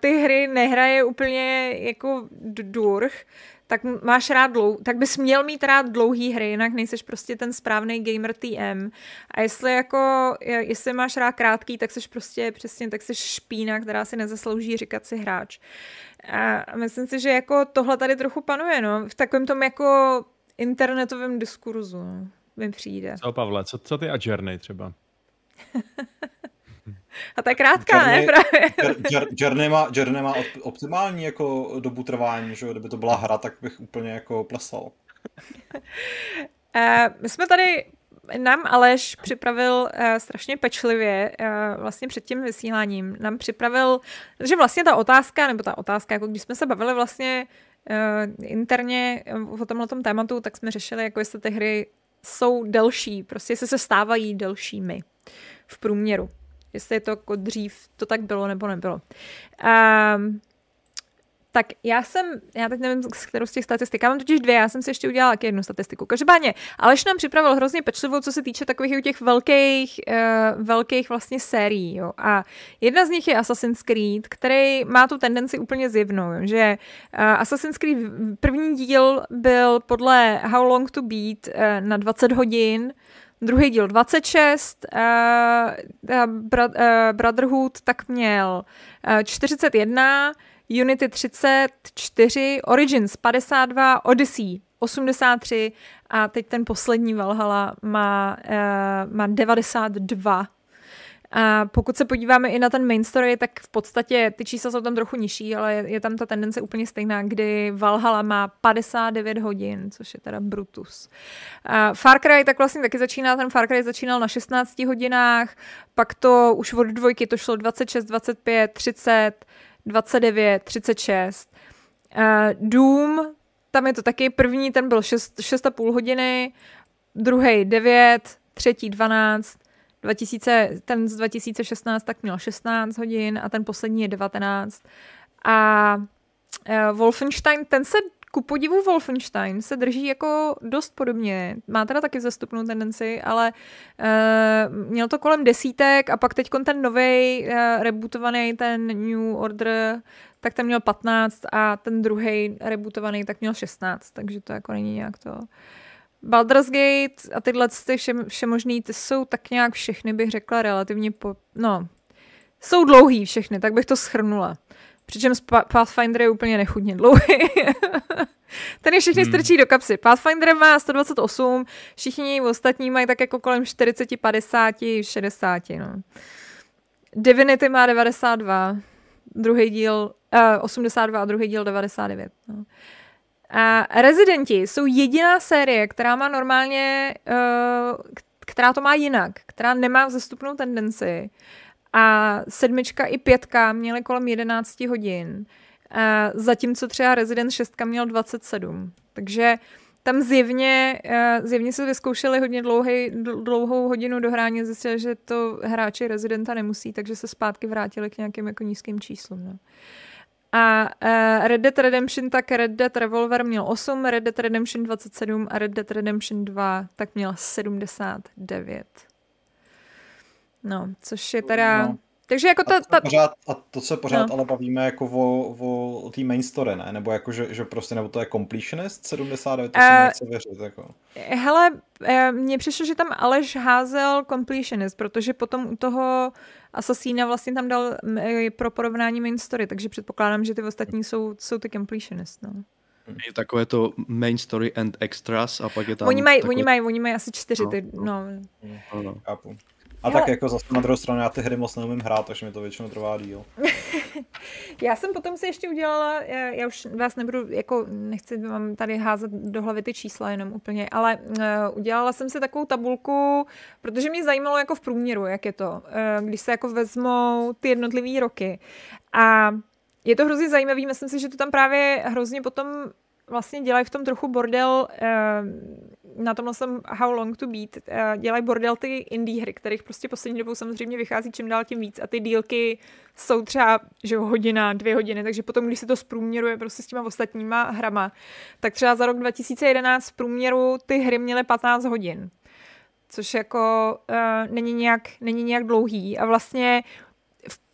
ty hry nehraje úplně jako durch, tak máš rád dlou, tak bys měl mít rád dlouhý hry, jinak nejseš prostě ten správný gamer TM. A jestli jako, jestli máš rád krátký, tak seš prostě přesně, tak seš špína, která si nezaslouží říkat si hráč. A myslím si, že jako tohle tady trochu panuje, no, v takovém tom jako internetovém diskurzu, no, mi přijde. Co, Pavle, co, co ty a Journey třeba? A to je krátká, Journey, ne? Právě. Journey má, Journey má optimální jako dobu trvání, že kdyby to byla hra, tak bych úplně jako plesal. Uh, my jsme tady nám Aleš připravil uh, strašně pečlivě, uh, vlastně před tím vysíláním, nám připravil, že vlastně ta otázka, nebo ta otázka, jako když jsme se bavili vlastně uh, interně o tomhle tématu, tak jsme řešili, jako jestli ty hry jsou delší, prostě jestli se stávají delšími v průměru. Jestli je to jako dřív to tak bylo nebo nebylo. Um, tak já jsem, já teď nevím, s kterou z těch statistik, já mám totiž dvě, já jsem si ještě udělala jednu statistiku. Každopádně, Aleš nám připravil hrozně pečlivou, co se týče takových těch velkých, uh, velkých vlastně sérií. Jo. A jedna z nich je Assassin's Creed, který má tu tendenci úplně zjevnou, že uh, Assassin's Creed první díl byl podle How Long to Beat uh, na 20 hodin, druhý díl 26, uh, uh, Brotherhood tak měl uh, 41, Unity 34, Origins 52, Odyssey 83 a teď ten poslední Valhalla má, uh, má 92. A pokud se podíváme i na ten main story, tak v podstatě ty čísla jsou tam trochu nižší, ale je, je tam ta tendence úplně stejná, kdy Valhalla má 59 hodin, což je teda Brutus. A Far Cry tak vlastně taky začíná, ten Far Cry začínal na 16 hodinách, pak to už od dvojky to šlo 26, 25, 30, 29, 36. Uh, Doom, tam je to taky první, ten byl 6, 6,5 hodiny, druhý 9, třetí 12, 2000, ten z 2016 tak měl 16 hodin a ten poslední je 19. A uh, Wolfenstein, ten se ku podivu Wolfenstein se drží jako dost podobně. Má teda taky zastupnou tendenci, ale uh, měl to kolem desítek a pak teď ten nový uh, rebootovaný, ten New Order, tak ten měl 15 a ten druhý rebootovaný tak měl 16, takže to jako není nějak to... Baldur's Gate a tyhle ty vše, všemožný, ty jsou tak nějak všechny, bych řekla, relativně po... No, jsou dlouhý všechny, tak bych to schrnula. Přičemž Pathfinder je úplně nechudně dlouhý. Ten je všechny hmm. strčí do kapsy. Pathfinder má 128, všichni ostatní mají tak jako kolem 40, 50, 60. No. Divinity má 92, druhý díl uh, 82 a druhý díl 99. No. A Residenti jsou jediná série, která má normálně, uh, která to má jinak, která nemá vzestupnou tendenci a sedmička i pětka měly kolem 11 hodin, a zatímco třeba Resident 6 měl 27. Takže tam zjevně, zjevně se vyzkoušeli hodně dlouhý, dlouhou hodinu dohrání, zjistili, že to hráči Residenta nemusí, takže se zpátky vrátili k nějakým jako nízkým číslům. No. A uh, Red Dead Redemption, tak Red Dead Revolver měl 8, Red Dead Redemption 27 a Red Dead Redemption 2 tak měl 79. No, což je teda... No. Takže jako ta... ta... Pořád, a to se pořád no. ale bavíme jako o, o, o té main story, ne? Nebo jako, že, že prostě, nebo to je completionist 79, to uh, se nechce věřit, jako. Hele, eh, mně přišlo, že tam Aleš házel completionist, protože potom u toho Assassina vlastně tam dal eh, pro porovnání main story, takže předpokládám, že ty ostatní jsou, jsou ty completionist, no. Je takové to main story and extras a pak je tam... Oni mají, takové... oni mají, oni mají asi čtyři, no, ty, no. no. no. no. Chápu. A Hele. tak jako zase na druhou stranu já ty hry moc neumím hrát, takže mi to většinou trvá díl. já jsem potom si ještě udělala, já, já už vás nebudu, jako nechci vám tady házet do hlavy ty čísla jenom úplně, ale uh, udělala jsem si takovou tabulku, protože mě zajímalo jako v průměru, jak je to, uh, když se jako vezmou ty jednotlivé roky. A je to hrozně zajímavý, myslím si, že to tam právě hrozně potom vlastně dělají v tom trochu bordel, uh, na tomhle jsem How Long to Beat, uh, dělají bordel ty indie hry, kterých prostě poslední dobou samozřejmě vychází čím dál tím víc a ty dílky jsou třeba že hodina, dvě hodiny, takže potom, když se to zprůměruje prostě s těma ostatníma hrama, tak třeba za rok 2011 v průměru ty hry měly 15 hodin což jako uh, není, nějak, není nějak dlouhý a vlastně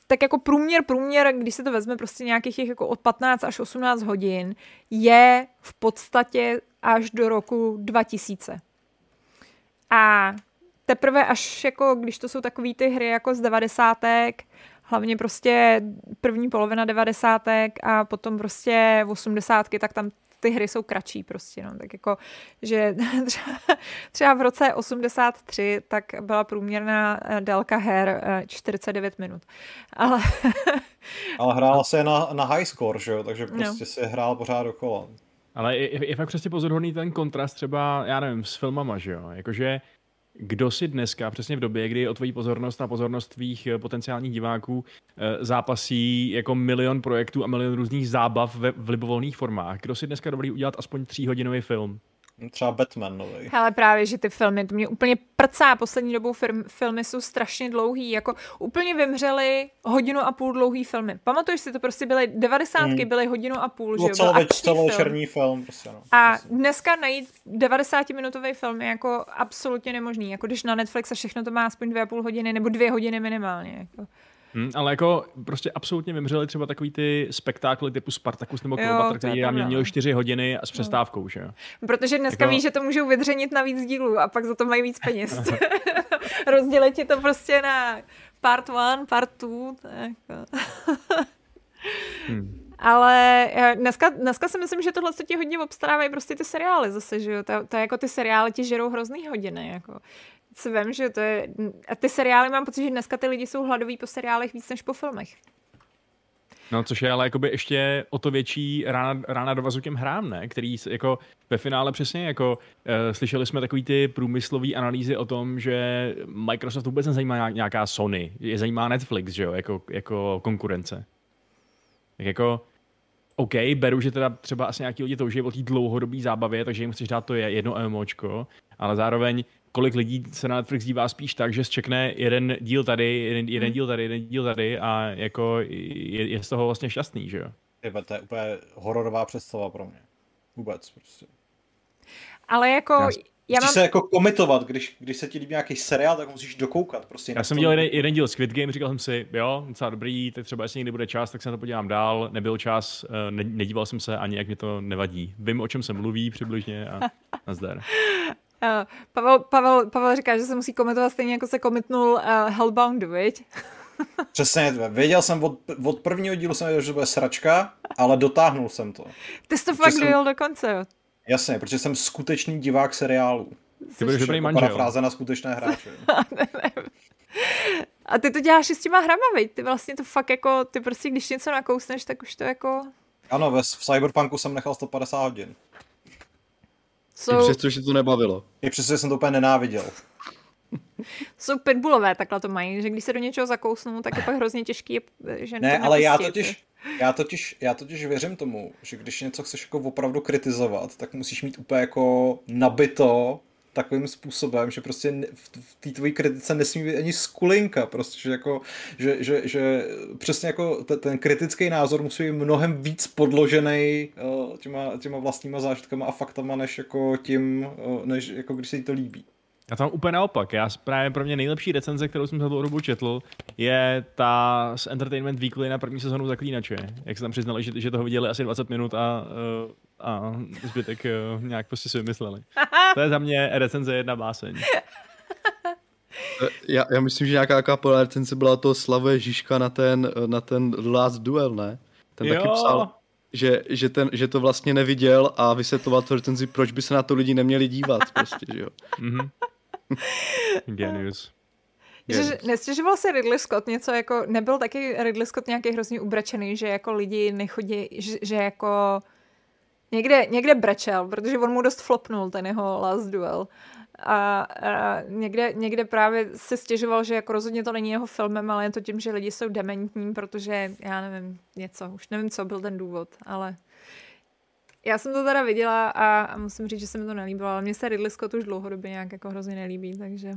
tak jako průměr, průměr, když se to vezme prostě nějakých jako od 15 až 18 hodin, je v podstatě až do roku 2000. A teprve až jako, když to jsou takové ty hry jako z devadesátek, hlavně prostě první polovina devadesátek a potom prostě osmdesátky, tak tam ty hry jsou kratší prostě, no. Tak jako, že třeba, třeba v roce 83 tak byla průměrná eh, délka her 49 eh, minut. Ale, Ale hrála se na, na high score, že jo? Takže no. prostě no. si hrál pořád dokola. Ale je, je fakt přesně pozoruhodný ten kontrast třeba, já nevím, s filmama, že jo? Jakože kdo si dneska, přesně v době, kdy o tvojí pozornost a pozornost tvých eh, potenciálních diváků eh, zápasí jako milion projektů a milion různých zábav ve, v libovolných formách, kdo si dneska dobrý udělat aspoň tříhodinový film? Třeba Batman nový. Ale právě, že ty filmy, to mě úplně prcá. Poslední dobou film, filmy jsou strašně dlouhý. Jako úplně vymřely hodinu a půl dlouhý filmy. Pamatuješ si, to prostě byly devadesátky, mm. byly hodinu a půl, že jo? Byl celočerný film. film prostě, no. A dneska najít 90-minutový film je jako absolutně nemožný. Jako když na Netflix a všechno to má aspoň dvě a půl hodiny nebo dvě hodiny minimálně. Jako. Hmm, ale jako prostě absolutně vymřeli třeba takový ty spektákly typu Spartacus nebo Kleopatra, který nám měl čtyři hodiny s přestávkou, no. že jo? Protože dneska jako... víš, že to můžou vydřenit na víc dílů a pak za to mají víc peněz. Rozdělit ti to prostě na part one, part two. Jako. hmm. Ale eh, dneska, dneska si myslím, že tohle se ti hodně obstarávají prostě ty seriály zase, že jo? To, to je jako ty seriály ti žerou hrozný hodiny, jako si vím, že to je... A ty seriály mám pocit, že dneska ty lidi jsou hladoví po seriálech víc než po filmech. No, což je ale jakoby ještě o to větší rána, rána do vazu těm hrám, ne? Který jako ve finále přesně jako uh, slyšeli jsme takový ty průmyslové analýzy o tom, že Microsoft vůbec nezajímá nějaká Sony, je zajímá Netflix, že jo, jako, jako konkurence. Tak jako OK, beru, že teda třeba asi nějaký lidi touží o té dlouhodobé zábavě, takže jim chceš dát to jedno MMOčko, ale zároveň kolik lidí se na Netflix dívá spíš tak, že zčekne jeden díl tady, jeden, jeden hmm. díl tady, jeden díl tady a jako je, je z toho vlastně šťastný, že jo? To je úplně hororová představa pro mě. Vůbec prostě. Ale jako... Já, já mám... se jako komitovat, když, když se ti líbí nějaký seriál, tak musíš dokoukat. Prostě já jsem dělal jeden, jeden díl Squid Game, říkal jsem si, jo, docela dobrý, tak třeba jestli někdy bude čas, tak se na to podívám dál. Nebyl čas, eh, ne, nedíval jsem se ani, jak mě to nevadí. Vím, o čem se mluví přibližně a nazdar. Uh, Pavel, Pavel, Pavel říká, že se musí komentovat stejně, jako se komitnul uh, Hellbound, viď? Přesně, věděl jsem od, od prvního dílu, jsem věděl, že to bude sračka, ale dotáhnul jsem to. Ty jsi to fakt dojel do konce, jo? Jasně, protože jsem skutečný divák seriálu. Ty budeš dobrý manžel. Parafráze na skutečné hráče. A ty to děláš i s těma hrama, viď? Ty vlastně to fakt jako, ty prostě když něco nakousneš, tak už to jako... Ano, ve, v Cyberpunku jsem nechal 150 hodin. Jsou... I přesto, že to nebavilo. I přesto, že jsem to úplně nenáviděl. Jsou pitbullové, takhle to mají, že když se do něčeho zakousnou, tak je pak hrozně těžký, že Ne, ale já totiž, já totiž, já totiž věřím tomu, že když něco chceš jako opravdu kritizovat, tak musíš mít úplně jako nabito takovým způsobem, že prostě v té tvojí kritice nesmí být ani skulinka, prostě, že, jako, že, že, že přesně jako ten kritický názor musí být mnohem víc podložený uh, těma, těma vlastníma zážitkama a faktama, než jako tím, uh, než jako když se jí to líbí. Já tam úplně naopak. Já právě pro mě nejlepší recenze, kterou jsem za tu dobu četl, je ta z Entertainment Weekly na první sezonu Zaklínače. Jak se tam přiznali, že, že toho viděli asi 20 minut a, eh, a zbytek eh, nějak prostě si vymysleli. To je za mě recenze jedna báseň. Eh, já, já myslím, že nějaká taková recenze byla to Slavuje Žižka na ten, na ten Last Duel, ne? Ten jo. taky psal, že, že, ten, že to vlastně neviděl a vysvětloval to recenzi, proč by se na to lidi neměli dívat, prostě, že jo. Mm-hmm. Genius. Že nestěžoval se Ridley Scott něco jako, nebyl taky Ridley Scott nějaký hrozně ubračený, že jako lidi nechodí, že, že jako někde, někde brečel, protože on mu dost flopnul ten jeho Last Duel. A, a někde, někde právě se stěžoval, že jako rozhodně to není jeho filmem, ale je to tím, že lidi jsou dementní, protože já nevím, něco, už nevím, co byl ten důvod, ale já jsem to teda viděla a, a musím říct, že se mi to nelíbilo, ale mně se Ridley Scott už dlouhodobě nějak jako hrozně nelíbí, takže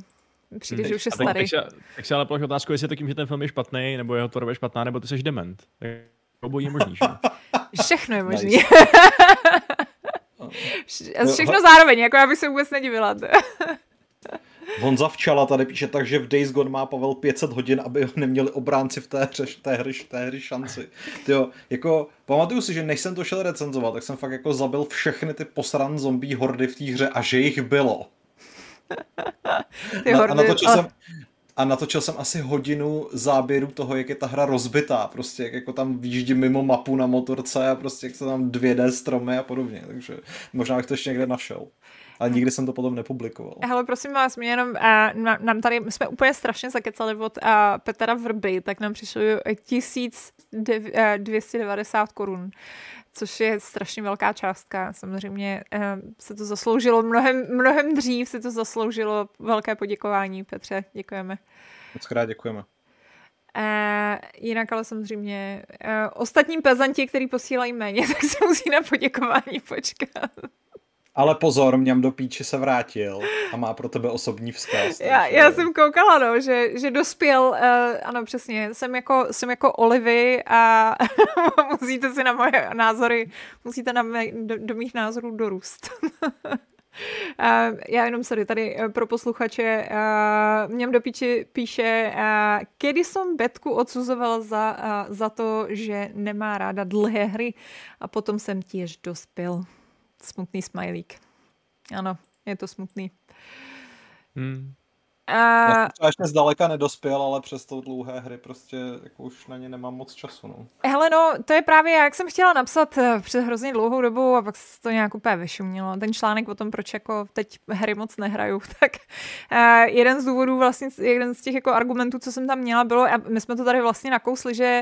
přijde, že už je starý. Tak, tak, se, tak se ale položil otázku, jestli je to tím, že ten film je špatný, nebo jeho tvorba je špatná, nebo ty jsi dement. Tak obojí je možný, že? Všechno je možný. Všechno zároveň, jako já bych se vůbec nedivila. Honza Včala tady píše tak, že v Days Gone má Pavel 500 hodin, aby ho neměli obránci v té hře, té hry, té hry šanci. Tyjo, jako, pamatuju si, že než jsem to šel recenzovat, tak jsem fakt jako zabil všechny ty posran zombie hordy v té hře a že jich bylo. Ty na, hordy, a natočil, ale... jsem, a natočil jsem asi hodinu záběru toho, jak je ta hra rozbitá, prostě jak jako tam výjíždím mimo mapu na motorce a prostě jak se tam 2D stromy a podobně, takže možná bych to ještě někde našel ale nikdy jsem to potom nepublikoval. Hele, prosím vás, mě jenom, uh, nám tady, my jsme úplně strašně zakecali od uh, Petra Vrby, tak nám přišlo 1290 korun. Což je strašně velká částka. Samozřejmě uh, se to zasloužilo mnohem, mnohem dřív, se to zasloužilo velké poděkování. Petře, děkujeme. Moc krát děkujeme. Uh, jinak ale samozřejmě uh, ostatní pezanti, kteří posílají méně, tak se musí na poděkování počkat. Ale pozor, mňam do píči se vrátil a má pro tebe osobní vzkaz. Já, já jsem koukala, no, že, že dospěl, uh, ano přesně, jsem jako, jsem jako Olivy a musíte si na moje názory, musíte na mé, do, do mých názorů dorůst. Uh, já jenom sorry, tady uh, pro posluchače, uh, mě do píči píše, uh, kedy jsem Betku odsuzoval za, uh, za to, že nemá ráda dlhé hry a potom jsem těž dospěl smutný smajlík. Ano, je to smutný. Hmm. A... Já jsem ještě zdaleka nedospěl, ale přes to dlouhé hry prostě jako už na ně nemám moc času. No. Hele no, to je právě, jak jsem chtěla napsat eh, před hrozně dlouhou dobu a pak se to nějak úplně vyšumělo. Ten článek o tom, proč jako teď hry moc nehraju, tak uh, jeden z důvodů, vlastně jeden z těch jako argumentů, co jsem tam měla, bylo, a my jsme to tady vlastně nakousli, že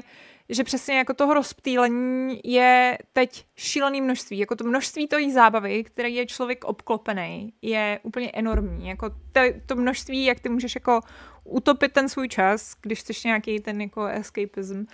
že přesně jako toho rozptýlení je teď šílený množství. Jako to množství tojí zábavy, které je člověk obklopený, je úplně enormní. Jako to, to množství, jak ty můžeš jako utopit ten svůj čas, když chceš nějaký ten jako escapism,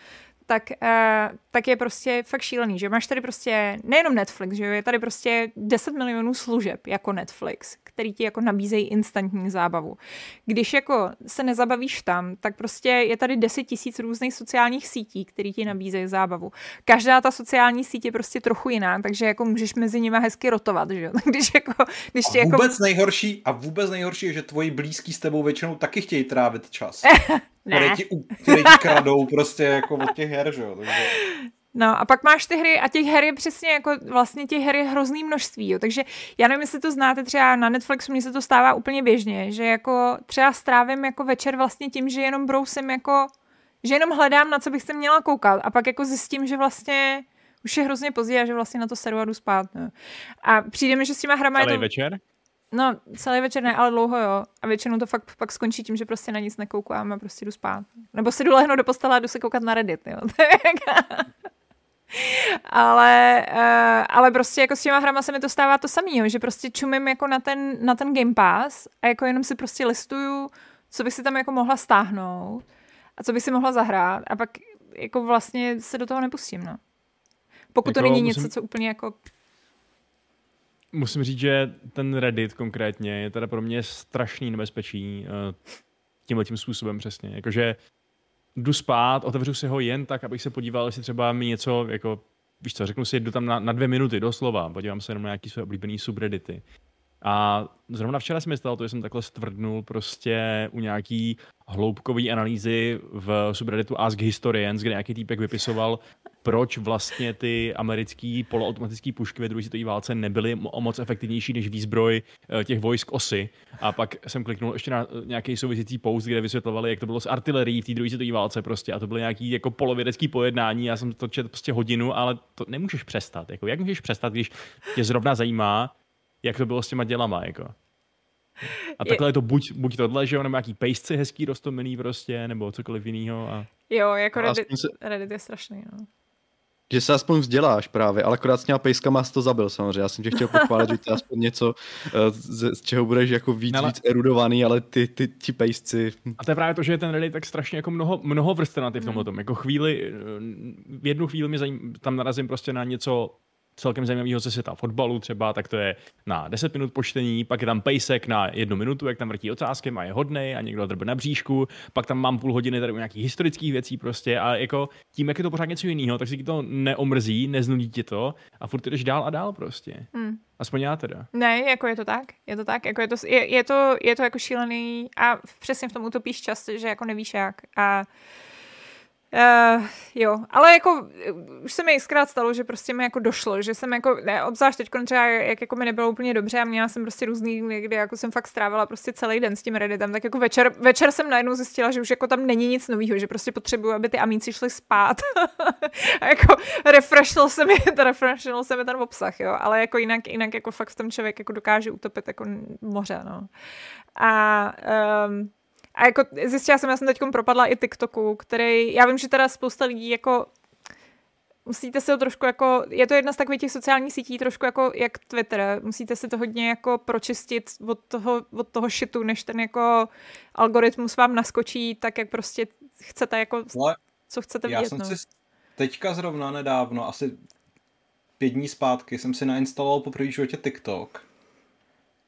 tak, uh, tak je prostě fakt šílený, že máš tady prostě nejenom Netflix, že je tady prostě 10 milionů služeb jako Netflix, který ti jako nabízejí instantní zábavu. Když jako se nezabavíš tam, tak prostě je tady 10 tisíc různých sociálních sítí, který ti nabízejí zábavu. Každá ta sociální sítě je prostě trochu jiná, takže jako můžeš mezi nimi hezky rotovat, že jo. Když jako, když ti jako... vůbec nejhorší, a vůbec nejhorší je, že tvoji blízký s tebou většinou taky chtějí trávit čas. ne. Které ti, které ti kradou prostě jako od těch her, že jo. Takže... No a pak máš ty hry a těch her je přesně jako vlastně těch her je hrozný množství, jo. takže já nevím, jestli to znáte třeba na Netflixu, mně se to stává úplně běžně, že jako třeba strávím jako večer vlastně tím, že jenom brousím jako, že jenom hledám, na co bych se měla koukat a pak jako zjistím, že vlastně už je hrozně pozdě a že vlastně na to seru a jdu spát. No. A přijde mi, že s těma hrama Celý je to... večer? No, celý večer ne, ale dlouho jo. A většinou to fakt pak skončí tím, že prostě na nic nekoukám a prostě jdu spát. Nebo si jdu lehnout do postele a jdu se koukat na Reddit, jo. ale, uh, ale prostě jako s těma hrama se mi to stává to samý, že prostě čumím jako na ten, na ten Game Pass a jako jenom si prostě listuju, co bych si tam jako mohla stáhnout a co bych si mohla zahrát a pak jako vlastně se do toho nepustím, no. Pokud jako to není musím... něco, co úplně jako Musím říct, že ten Reddit konkrétně je teda pro mě strašný nebezpečí uh, tímhle tím způsobem přesně. Jakože jdu spát, otevřu si ho jen tak, abych se podíval, jestli třeba mi něco, jako, víš co, řeknu si, jdu tam na, na dvě minuty, doslova, podívám se jenom na nějaký své oblíbený subreddity. A zrovna včera se mi stalo to, že jsem takhle stvrdnul prostě u nějaký hloubkové analýzy v subredditu Ask Historians, kde nějaký týpek vypisoval, proč vlastně ty americké poloautomatické pušky ve druhé světové válce nebyly o moc efektivnější než výzbroj eh, těch vojsk osy. A pak jsem kliknul ještě na nějaký souvisící post, kde vysvětlovali, jak to bylo s artilerií v té druhé světové válce prostě. A to bylo nějaký jako polovědecký pojednání. Já jsem to četl prostě hodinu, ale to nemůžeš přestat. Jako, jak můžeš přestat, když tě zrovna zajímá, jak to bylo s těma dělama, jako. A takhle je to buď, buď tohle, že jo, nebo nějaký pejsci hezký, rostomilý prostě, nebo cokoliv jiného. A... Jo, jako Reddit, se... Reddit je strašný, no. Že se aspoň vzděláš právě, ale akorát s těma pejskama to zabil samozřejmě. Já jsem tě chtěl pochválit, že to je aspoň něco, eh, z, z čeho budeš jako víc, ale... víc erudovaný, ale ty, ty, ti pejsci... A to je právě to, že je ten Reddit tak strašně jako mnoho, mnoho vrstevnatý v tomhle tom. Jako chvíli, eh, v jednu chvíli mi zajím, tam narazím prostě na něco celkem zajímavého ze světa fotbalu třeba, tak to je na 10 minut počtení, pak je tam pejsek na jednu minutu, jak tam vrtí ocáskem a je hodnej a někdo drbe na bříšku, pak tam mám půl hodiny tady u nějakých historických věcí prostě a jako tím, jak je to pořád něco jiného, tak si to neomrzí, neznudí ti to a furt jdeš dál a dál prostě. Hmm. Aspoň já teda. Ne, jako je to tak, je to tak, jako je to, je, je to, je to jako šílený a přesně v tom utopíš čas, že jako nevíš jak a Uh, jo, ale jako už se mi xkrát stalo, že prostě mi jako došlo, že jsem jako, ne, obzvlášť teď třeba, jak jako mi nebylo úplně dobře a měla jsem prostě různý, kdy jako jsem fakt strávila prostě celý den s tím Redditem, tak jako večer, večer jsem najednou zjistila, že už jako tam není nic nového, že prostě potřebuju, aby ty amíci šli spát a jako refreshnul se mi, refreshnul se mi ten obsah, jo, ale jako jinak, jinak jako fakt v tom člověk jako dokáže utopit jako moře, no. A um, a jako zjistila jsem, já jsem teď propadla i TikToku, který, já vím, že teda spousta lidí jako musíte si to trošku jako, je to jedna z takových těch sociálních sítí, trošku jako jak Twitter, musíte si to hodně jako pročistit od toho, od toho shitu, než ten jako algoritmus vám naskočí tak, jak prostě chcete jako, Ale co chcete vidět. Já jsem no. si teďka zrovna nedávno, asi pět dní zpátky, jsem si nainstaloval po první životě TikTok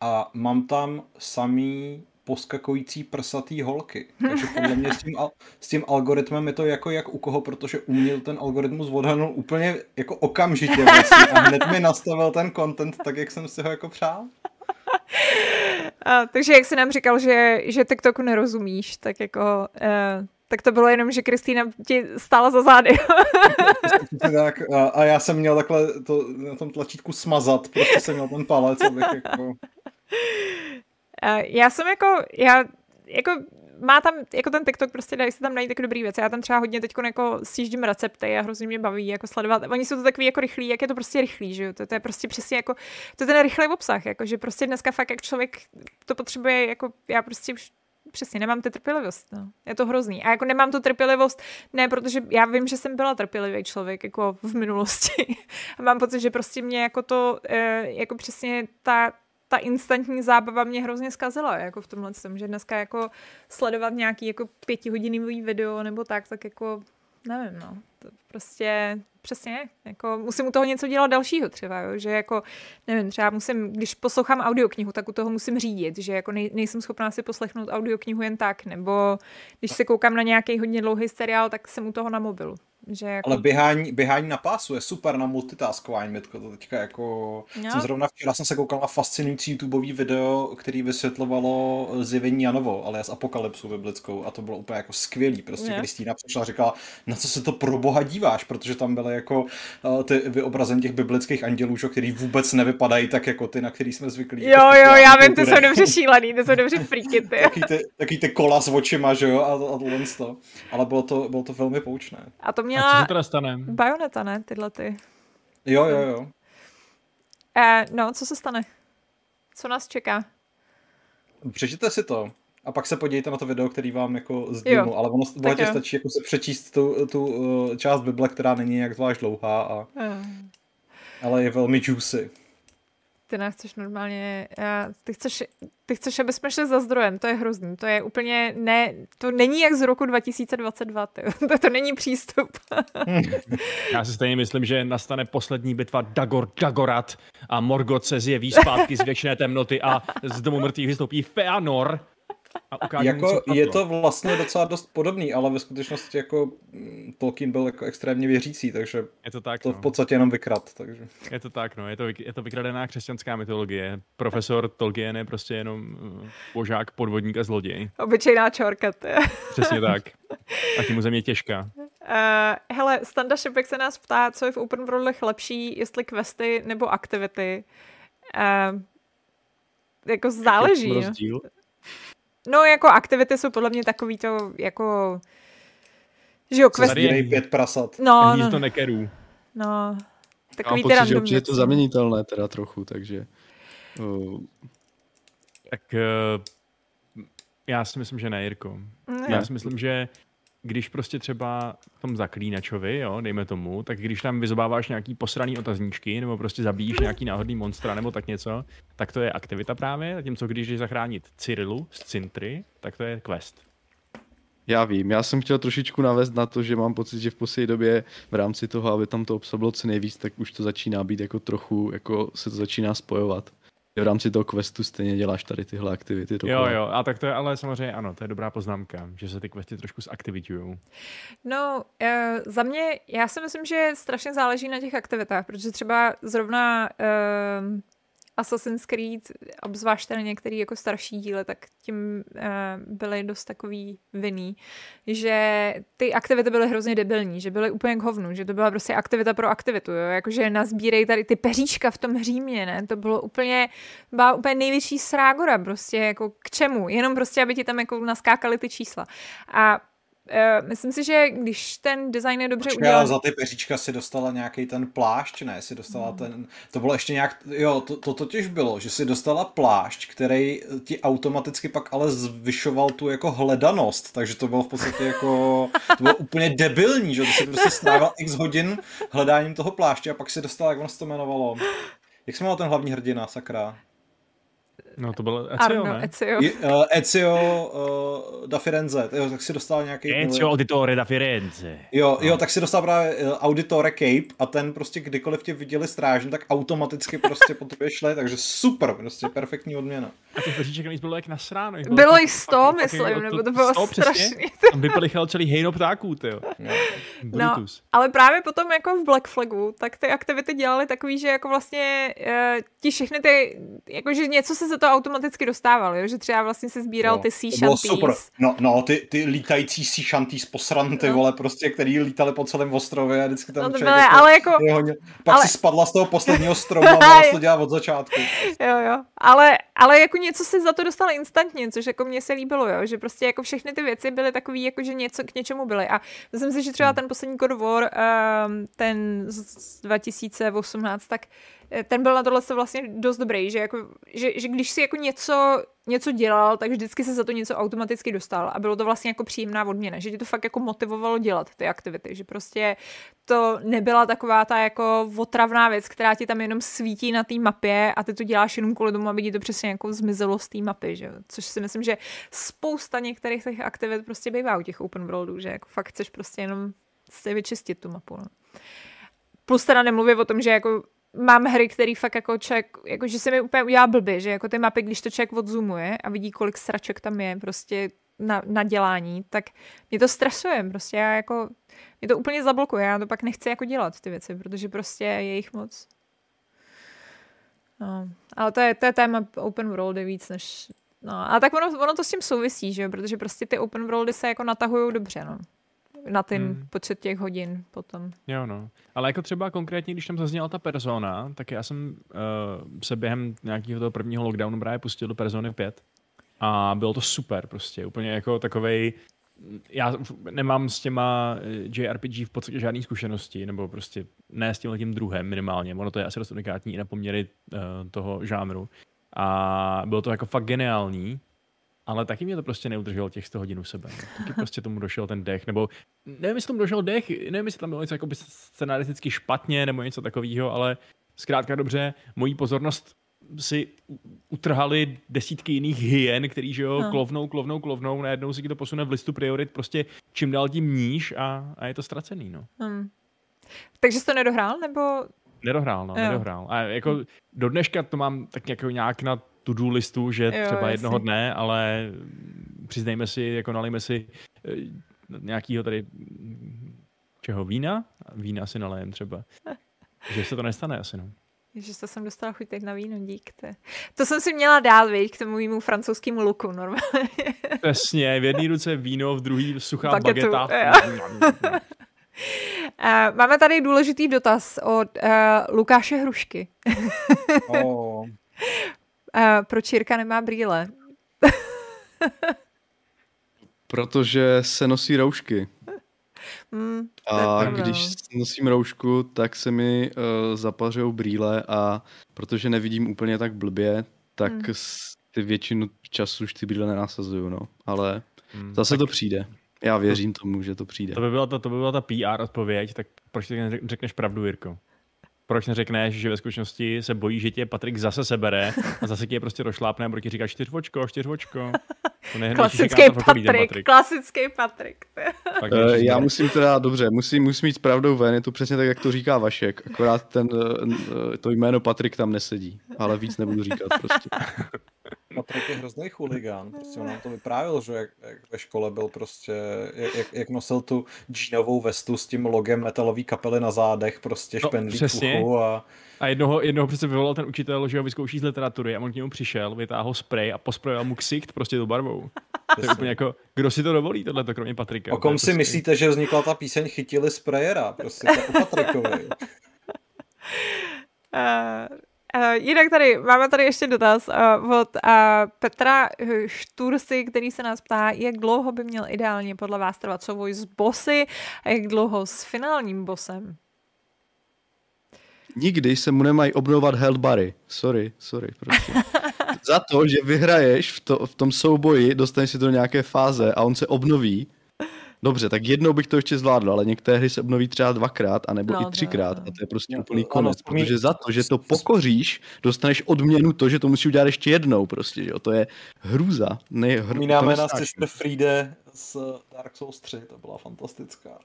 a mám tam samý poskakující prsatý holky. Takže podle mě s tím, s tím algoritmem je to jako jak u koho, protože uměl ten algoritmus odhadnout úplně jako okamžitě vlastně a hned mi nastavil ten content tak, jak jsem si ho jako přál. A, takže jak jsi nám říkal, že, že TikToku nerozumíš, tak jako uh, tak to bylo jenom, že Kristýna ti stála za zády. tak, a, a já jsem měl takhle to, na tom tlačítku smazat, prostě jsem měl ten palec, abych jako... Já jsem jako, já jako má tam, jako ten TikTok prostě dají se tam najít tak dobrý věci. Já tam třeba hodně teď jako sjíždím recepty a hrozně mě baví jako sledovat. Oni jsou to takový jako rychlí, jak je to prostě rychlý, že jo? To, to, je prostě přesně jako, to je ten rychlý obsah, jako, že prostě dneska fakt jak člověk to potřebuje, jako já prostě už přesně nemám tu trpělivost. No. Je to hrozný. A jako nemám tu trpělivost, ne, protože já vím, že jsem byla trpělivý člověk jako v minulosti. a mám pocit, že prostě mě jako to, e, jako přesně ta, ta instantní zábava mě hrozně zkazila, jako v tomhle tom, že dneska jako sledovat nějaký jako pětihodinový video nebo tak, tak jako nevím, no. To prostě přesně, jako musím u toho něco dělat dalšího třeba, jo? že jako, nevím, třeba musím, když poslouchám audioknihu, tak u toho musím řídit, že jako nej, nejsem schopná si poslechnout audioknihu jen tak, nebo když se koukám na nějaký hodně dlouhý seriál, tak jsem u toho na mobilu. Že jako... Ale běhání, běhání na pásu je super na multitaskování, Mitko, to teďka jako... No. Jsem zrovna včera jsem se koukal na fascinující YouTubeový video, který vysvětlovalo zjevení Janovo, ale z apokalypsu biblickou a to bylo úplně jako skvělý. Prostě Kristýna přišla a říkala, na co se to pro boha díváš, protože tam byly jako uh, ty vyobrazení těch biblických andělů, že, který vůbec nevypadají tak jako ty, na který jsme zvyklí. Jo, jo, já vím, ty jsou dobře šílený, ty jsou dobře freaky, ty. taký, ty, taký ty kola s očima, že jo, a, a tohle to. Ale bylo to, bylo to velmi poučné. A to mě měla... A co se teda stane? Bajoneta, ne? Tyhle ty. Jo, jo, jo. Eh, no, co se stane? Co nás čeká? Přečtěte si to. A pak se podívejte na to video, který vám jako sdílnu, ale ono bohatě stačí jako se přečíst tu, tu uh, část Bible, která není jak zvlášť dlouhá, a, uh. ale je velmi juicy ty nás chceš normálně, já, ty, chceš, ty chceš, aby jsme šli za zdrojem, to je hrozný, to je úplně, ne, to není jak z roku 2022, ty. to, to není přístup. já si stejně myslím, že nastane poslední bitva Dagor Dagorat a Morgoth se zjeví zpátky z věčné temnoty a z domu mrtvých vystoupí Feanor a ukážu jako mu, je to vlastně docela dost podobný, ale ve skutečnosti jako mm, Tolkien byl jako extrémně věřící, takže je to, tak, to no. v podstatě jenom vykrad. Takže. Je to tak, no, je to, je to vykradená křesťanská mytologie. Profesor Tolkien je prostě jenom uh, požák, podvodník a zloděj. Obyčejná čorka, ty. Přesně tak. A tím země těžká. Uh, hele, Standa Šipek se nás ptá, co je v open worldech lepší, jestli questy nebo aktivity. Uh, jako záleží. Rozdíl? No, jako aktivity jsou podle mě takový to, jako... Že jo, quest... Tady pět prasat. No, no. to nekerů. No, takový ty random že je to zaměnitelné teda trochu, takže... Uh... Tak uh, já si myslím, že ne, Jirko. Ne. Já si myslím, že když prostě třeba v tom zaklínačovi, jo, dejme tomu, tak když tam vyzobáváš nějaký posraný otazníčky, nebo prostě zabíjíš nějaký náhodný monstra, nebo tak něco, tak to je aktivita právě, zatímco když jdeš zachránit Cyrilu z Cintry, tak to je quest. Já vím, já jsem chtěl trošičku navést na to, že mám pocit, že v poslední době v rámci toho, aby tam to obsah bylo co nejvíc, tak už to začíná být jako trochu, jako se to začíná spojovat v rámci toho questu stejně děláš tady tyhle aktivity. Jo, jo, a tak to je ale samozřejmě ano, to je dobrá poznámka, že se ty questy trošku zaktivitují. No, uh, za mě, já si myslím, že strašně záleží na těch aktivitách, protože třeba zrovna uh, Assassin's Creed, obzvlášť teda některý jako starší díly, tak tím uh, byly dost takový vinný, že ty aktivity byly hrozně debilní, že byly úplně k hovnu, že to byla prostě aktivita pro aktivitu, jo? jakože nazbírej tady ty peříčka v tom Římě, ne, to bylo úplně, byla úplně největší srágora prostě, jako k čemu, jenom prostě, aby ti tam jako naskákaly ty čísla. A uh, myslím si, že když ten design je dobře Počkej, udělaný... za ty peříčka si dostala nějaký ten plášť, ne? Si dostala hmm. ten... To bylo ještě nějak... Jo, to, to totiž bylo, že si dostala plášť, který ti automaticky pak ale zvyšoval tu jako hledanost, takže to bylo v podstatě jako... To bylo úplně debilní, že? Ty si prostě strávil x hodin hledáním toho pláště a pak si dostala, jak ono se to jmenovalo. Jak se jmenoval ten hlavní hrdina, sakra? No to byl Ezio, Arno, ne? Ezio. Je, uh, Ezio uh, da Firenze, jo, tak si dostal nějaký... Ezio Auditore da Firenze. Jo, jo, tak si dostal právě uh, Auditore Cape a ten prostě kdykoliv tě viděli strážně, tak automaticky prostě po tobě šli, takže super, prostě perfektní odměna. A těch peříček navíc bylo jak nasráno. Bylo, bylo jich sto, myslím, nebo to bylo strašný. Tam vypelichal celý hejno ptáků, ty jo. No, ale právě potom jako v Black Flagu, tak ty aktivity dělaly takový, že jako vlastně uh, ti všechny ty, jakože něco se za to automaticky dostával, jo? že třeba vlastně se sbíral no, ty sea shanties. super. No, no ty, ty lítající sea shanties posranty, no. vole, prostě, který lítali po celém ostrově a vždycky tam no to byly, jako, ale jako... Hodně, pak ale... si spadla z toho posledního stromu a mohla to dělat od začátku. jo, jo. Ale, ale jako něco si za to dostal instantně, což jako mně se líbilo, jo? že prostě jako všechny ty věci byly takový, jako že něco k něčemu byly. A myslím si, že třeba hmm. ten poslední God War, um, ten z 2018, tak ten byl na tohle vlastně dost dobrý, že, jako, že, že když si jako něco, něco dělal, tak vždycky se za to něco automaticky dostal a bylo to vlastně jako příjemná odměna, že tě to fakt jako motivovalo dělat ty aktivity, že prostě to nebyla taková ta jako otravná věc, která ti tam jenom svítí na té mapě a ty to děláš jenom kvůli tomu, aby ti to přesně jako zmizelo z té mapy, že? což si myslím, že spousta některých těch aktivit prostě bývá u těch open worldů, že jako fakt chceš prostě jenom si vyčistit tu mapu. No. Plus teda nemluvím o tom, že jako mám hry, který fakt jako člověk, jako že se mi úplně udělá blbě, že jako ty mapy, když to člověk odzumuje a vidí, kolik sraček tam je prostě na, na dělání, tak mě to stresuje, prostě já jako, mě to úplně zablokuje, já to pak nechci jako dělat ty věci, protože prostě je jich moc. No, ale to je, to je téma open worldy víc než, no, a tak ono, ono to s tím souvisí, že jo, protože prostě ty open worldy se jako natahují dobře, no na ten hmm. počet těch hodin potom. Jo, no. Ale jako třeba konkrétně, když tam zazněla ta persona, tak já jsem uh, se během nějakého toho prvního lockdownu právě pustil do persony 5 a bylo to super prostě, úplně jako takovej já nemám s těma eh, JRPG v podstatě žádné zkušenosti, nebo prostě ne s tím tím druhem minimálně. Ono to je asi dost unikátní i na poměry uh, toho žánru. A bylo to jako fakt geniální ale taky mě to prostě neudrželo těch 100 hodin u sebe. Taky prostě tomu došel ten dech, nebo nevím, jestli tomu došel dech, nevím, jestli tam bylo něco jako scenaristicky špatně, nebo něco takového, ale zkrátka dobře, mojí pozornost si utrhali desítky jiných hyen, který že jo, no. klovnou, klovnou, klovnou, najednou si to posune v listu priorit prostě čím dál tím níž a, a je to ztracený, no. Hmm. Takže jsi to nedohrál, nebo? Nedohrál, no, jo. nedohrál. A jako do dneška to mám tak jako nějak na to-do listu, že jo, třeba jednoho jasný. dne, ale přiznejme si, jako nalijme si eh, nějakýho tady čeho, vína? Vína si nalejem třeba. že se to nestane asi, no. Že to jsem dostala chuť tak na víno, dík. To, to jsem si měla dát, víš, k tomu mému francouzskému luku normálně. Přesně, v jedné ruce víno, v druhé suchá Bagetu, bageta. uh, máme tady důležitý dotaz od uh, Lukáše Hrušky. oh. A proč Jirka nemá brýle? Protože se nosí roušky. Mm, a když nosím roušku, tak se mi uh, zapařují brýle a protože nevidím úplně tak blbě, tak mm. ty většinu času už ty brýle nenasazuju, no. Ale mm, zase tak... to přijde. Já věřím tomu, že to přijde. To by byla ta, to by byla ta PR odpověď, tak proč ty řekneš pravdu, Jirko? Proč neřekneš, že ve skutečnosti se bojí, že tě Patrik zase sebere a zase tě prostě rošlápne a bude ti říkat čtyřvočko, čtyřvočko. To ne, klasický Patrik, Patrik, klasický Patrik. tak, uh, já musím teda, dobře, musím, musím mít s pravdou ven, je to přesně tak, jak to říká Vašek, akorát ten, uh, to jméno Patrik tam nesedí, ale víc nebudu říkat prostě. Patrik je hrozný chuligán. Prostě on nám to vyprávěl, že jak, jak ve škole byl prostě, jak, jak nosil tu džínovou vestu s tím logem metalové kapely na zádech, prostě no, špendlí puchu a... A jednoho, jednoho přece vyvolal ten učitel, že ho vyzkouší z literatury a on k němu přišel, vytáhl spray a posprojil mu ksicht prostě tu barvou. To je úplně jako, kdo si to dovolí, tohle to kromě Patrika. O kom si prostě... myslíte, že vznikla ta píseň Chytili sprayera? Prostě to u Patrikovi. Uh, jinak tady, máme tady ještě dotaz uh, od uh, Petra Štursy, který se nás ptá, jak dlouho by měl ideálně podle vás trvat souboj s bossy a jak dlouho s finálním bossem? Nikdy se mu nemají obnovovat health bary. Sorry, sorry, prostě. Za to, že vyhraješ v, to, v tom souboji, dostaneš si to do nějaké fáze a on se obnoví, Dobře, tak jednou bych to ještě zvládl, ale některé hry se obnoví třeba dvakrát, anebo no, i třikrát. A to je prostě no, úplný konec. Ano, protože za to, že to pokoříš, dostaneš odměnu to, že to musí udělat ještě jednou. Prostě, že jo? To je hrůza. Ne, hr... Vzpomínáme na Sister Friede z Dark Souls 3, to byla fantastická.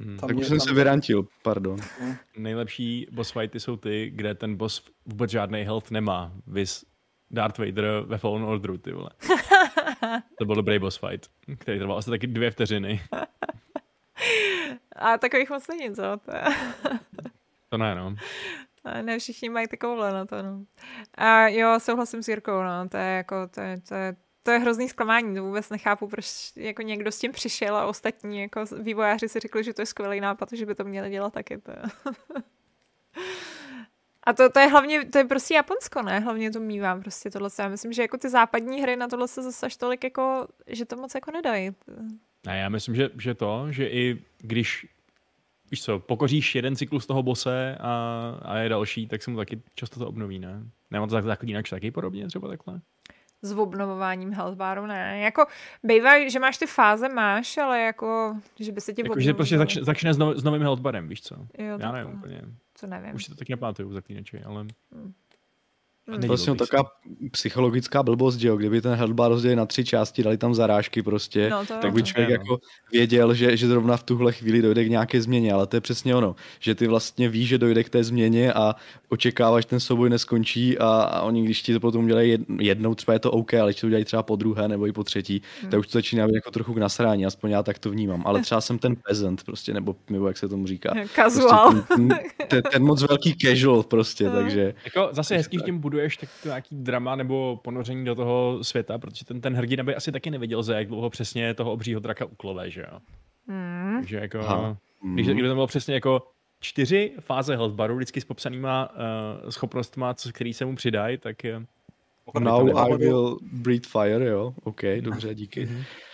Hmm. tak už jsem se vyrantil, pardon. Hmm. Nejlepší boss fighty jsou ty, kde ten boss vůbec žádný health nemá. Vys Darth Vader ve Fallen Orderu, ty vole. to byl dobrý boss fight, který trval asi taky dvě vteřiny. A takových moc není, co? To, je... to ne, no. Ne všichni mají takovouhle na to, no. A jo, souhlasím s Jirkou, no. To je jako, to je, to je, to je hrozný zklamání, to vůbec nechápu, proč jako někdo s tím přišel a ostatní jako vývojáři si řekli, že to je skvělý nápad, že by to měli dělat taky. To. A to, to je hlavně, to je prostě Japonsko, ne? Hlavně to mývám prostě tohle. Já myslím, že jako ty západní hry na tohle se zase až tolik jako, že to moc jako nedají. A já myslím, že, že to, že i když víš co, pokoříš jeden cyklus toho bose a, a je další, tak se mu taky často to obnoví, ne? Nemá to tak, jinak taky podobně třeba takhle? s obnovováním health baru, ne. Jako bývá, že máš ty fáze, máš, ale jako, že by se ti jako, že prostě zač, začne s, nov, s novým health barem, víš co? Jo, Já nevím úplně. Co nevím. Už si to taky nepamatuju zaklíneči, ale... Hmm. Hmm. To vlastně taková psychologická blbost, že jo, kdyby ten healthbar rozdělili na tři části, dali tam zarážky prostě, no, tak by člověk no. jako věděl, že, že zrovna v tuhle chvíli dojde k nějaké změně, ale to je přesně ono, že ty vlastně víš, že dojde k té změně a očekáváš, že ten souboj neskončí a, a oni, když ti to potom udělají jednou, třeba je to OK, ale když to udělají třeba po druhé nebo i po třetí, hmm. tak už to začíná být jako trochu k nasrání, aspoň já tak to vnímám, ale třeba jsem ten peasant prostě, nebo, nebo jak se tomu říká. Casual. Prostě ten, ten, ten, ten, moc velký casual prostě, hmm. takže. Jako zase hezký, že tím buduješ tak to nějaký drama nebo ponoření do toho světa, protože ten, ten hrdina by asi taky nevěděl, za jak dlouho přesně toho obřího draka uklové, že jo. Mm. Takže jako, Aha. když, kdyby to bylo přesně jako čtyři fáze health baru, vždycky s popsanýma uh, schopnostma, co, který se mu přidají, tak je... Now I will breathe fire, jo. OK, dobře, díky.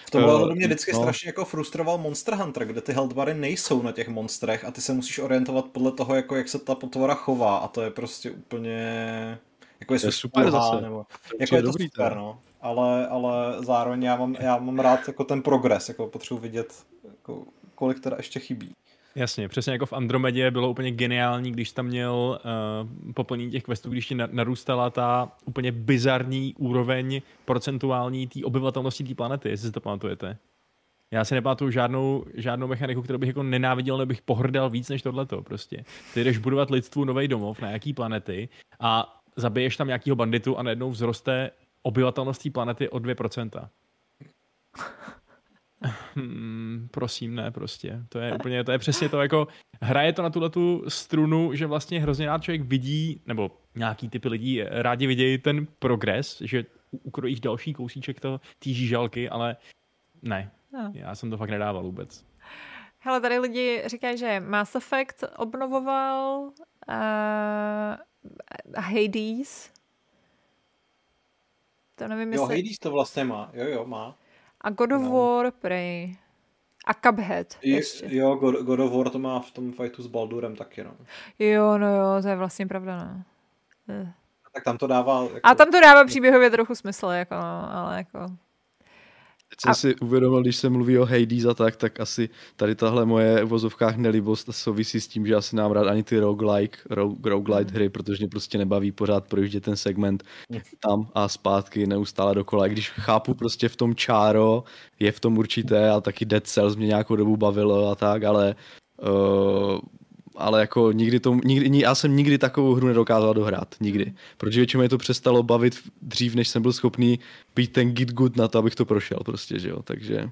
V tom uh, mě vždycky no. strašně jako frustroval Monster Hunter, kde ty health bary nejsou na těch monstrech a ty se musíš orientovat podle toho, jako jak se ta potvora chová a to je prostě úplně jako je super zase. Nebo, to jako je to dobrý, super, no. Ale, ale zároveň já mám, já mám rád jako ten progres, jako potřebuji vidět, jako, kolik teda ještě chybí. Jasně, přesně jako v Andromedě bylo úplně geniální, když tam měl uh, poplnění těch questů, když ti narůstala ta úplně bizarní úroveň procentuální té obyvatelnosti té planety, jestli si to pamatujete. Já si nepamatuju žádnou, žádnou mechaniku, kterou bych jako nenáviděl nebo bych pohrdal víc než tohleto prostě. Ty jdeš budovat lidstvu nový domov na jaký planety a zabiješ tam nějakýho banditu a najednou vzroste obyvatelnost té planety o 2%. Hmm, prosím, ne, prostě. To je úplně, to je přesně to, jako hraje to na tuhle tu strunu, že vlastně hrozně rád člověk vidí, nebo nějaký typy lidí rádi vidějí ten progres, že ukrojíš další kousíček to, té žížalky, ale ne, no. já jsem to fakt nedával vůbec. Hele, tady lidi říkají, že Mass Effect obnovoval uh, Hades. To nevím, jo, jestli... Hades to vlastně má. Jo, jo, má. A God of no. War, prej. A Cuphead Je, Jo, God, God of War to má v tom fightu s Baldurem taky, no. Jo, no jo, to je vlastně pravda, no. Tak tam to dává... Jako... A tam to dává příběhově trochu smysl, jako, no, ale jako... Teď jsem a... si uvědomil, když se mluví o Hades a tak, tak asi tady tahle moje v vozovkách nelibost souvisí s tím, že asi nám rád ani ty roguelike, rogue, roguelite mm. hry, protože mě prostě nebaví pořád projíždět ten segment tam a zpátky neustále dokola. I když chápu prostě v tom čáro, je v tom určité a taky Dead Cells mě nějakou dobu bavilo a tak, ale uh, ale jako nikdy to, nikdy, já jsem nikdy takovou hru nedokázal dohrát, nikdy. Protože většinou mě to přestalo bavit dřív, než jsem byl schopný být ten git good na to, abych to prošel prostě, že jo, takže...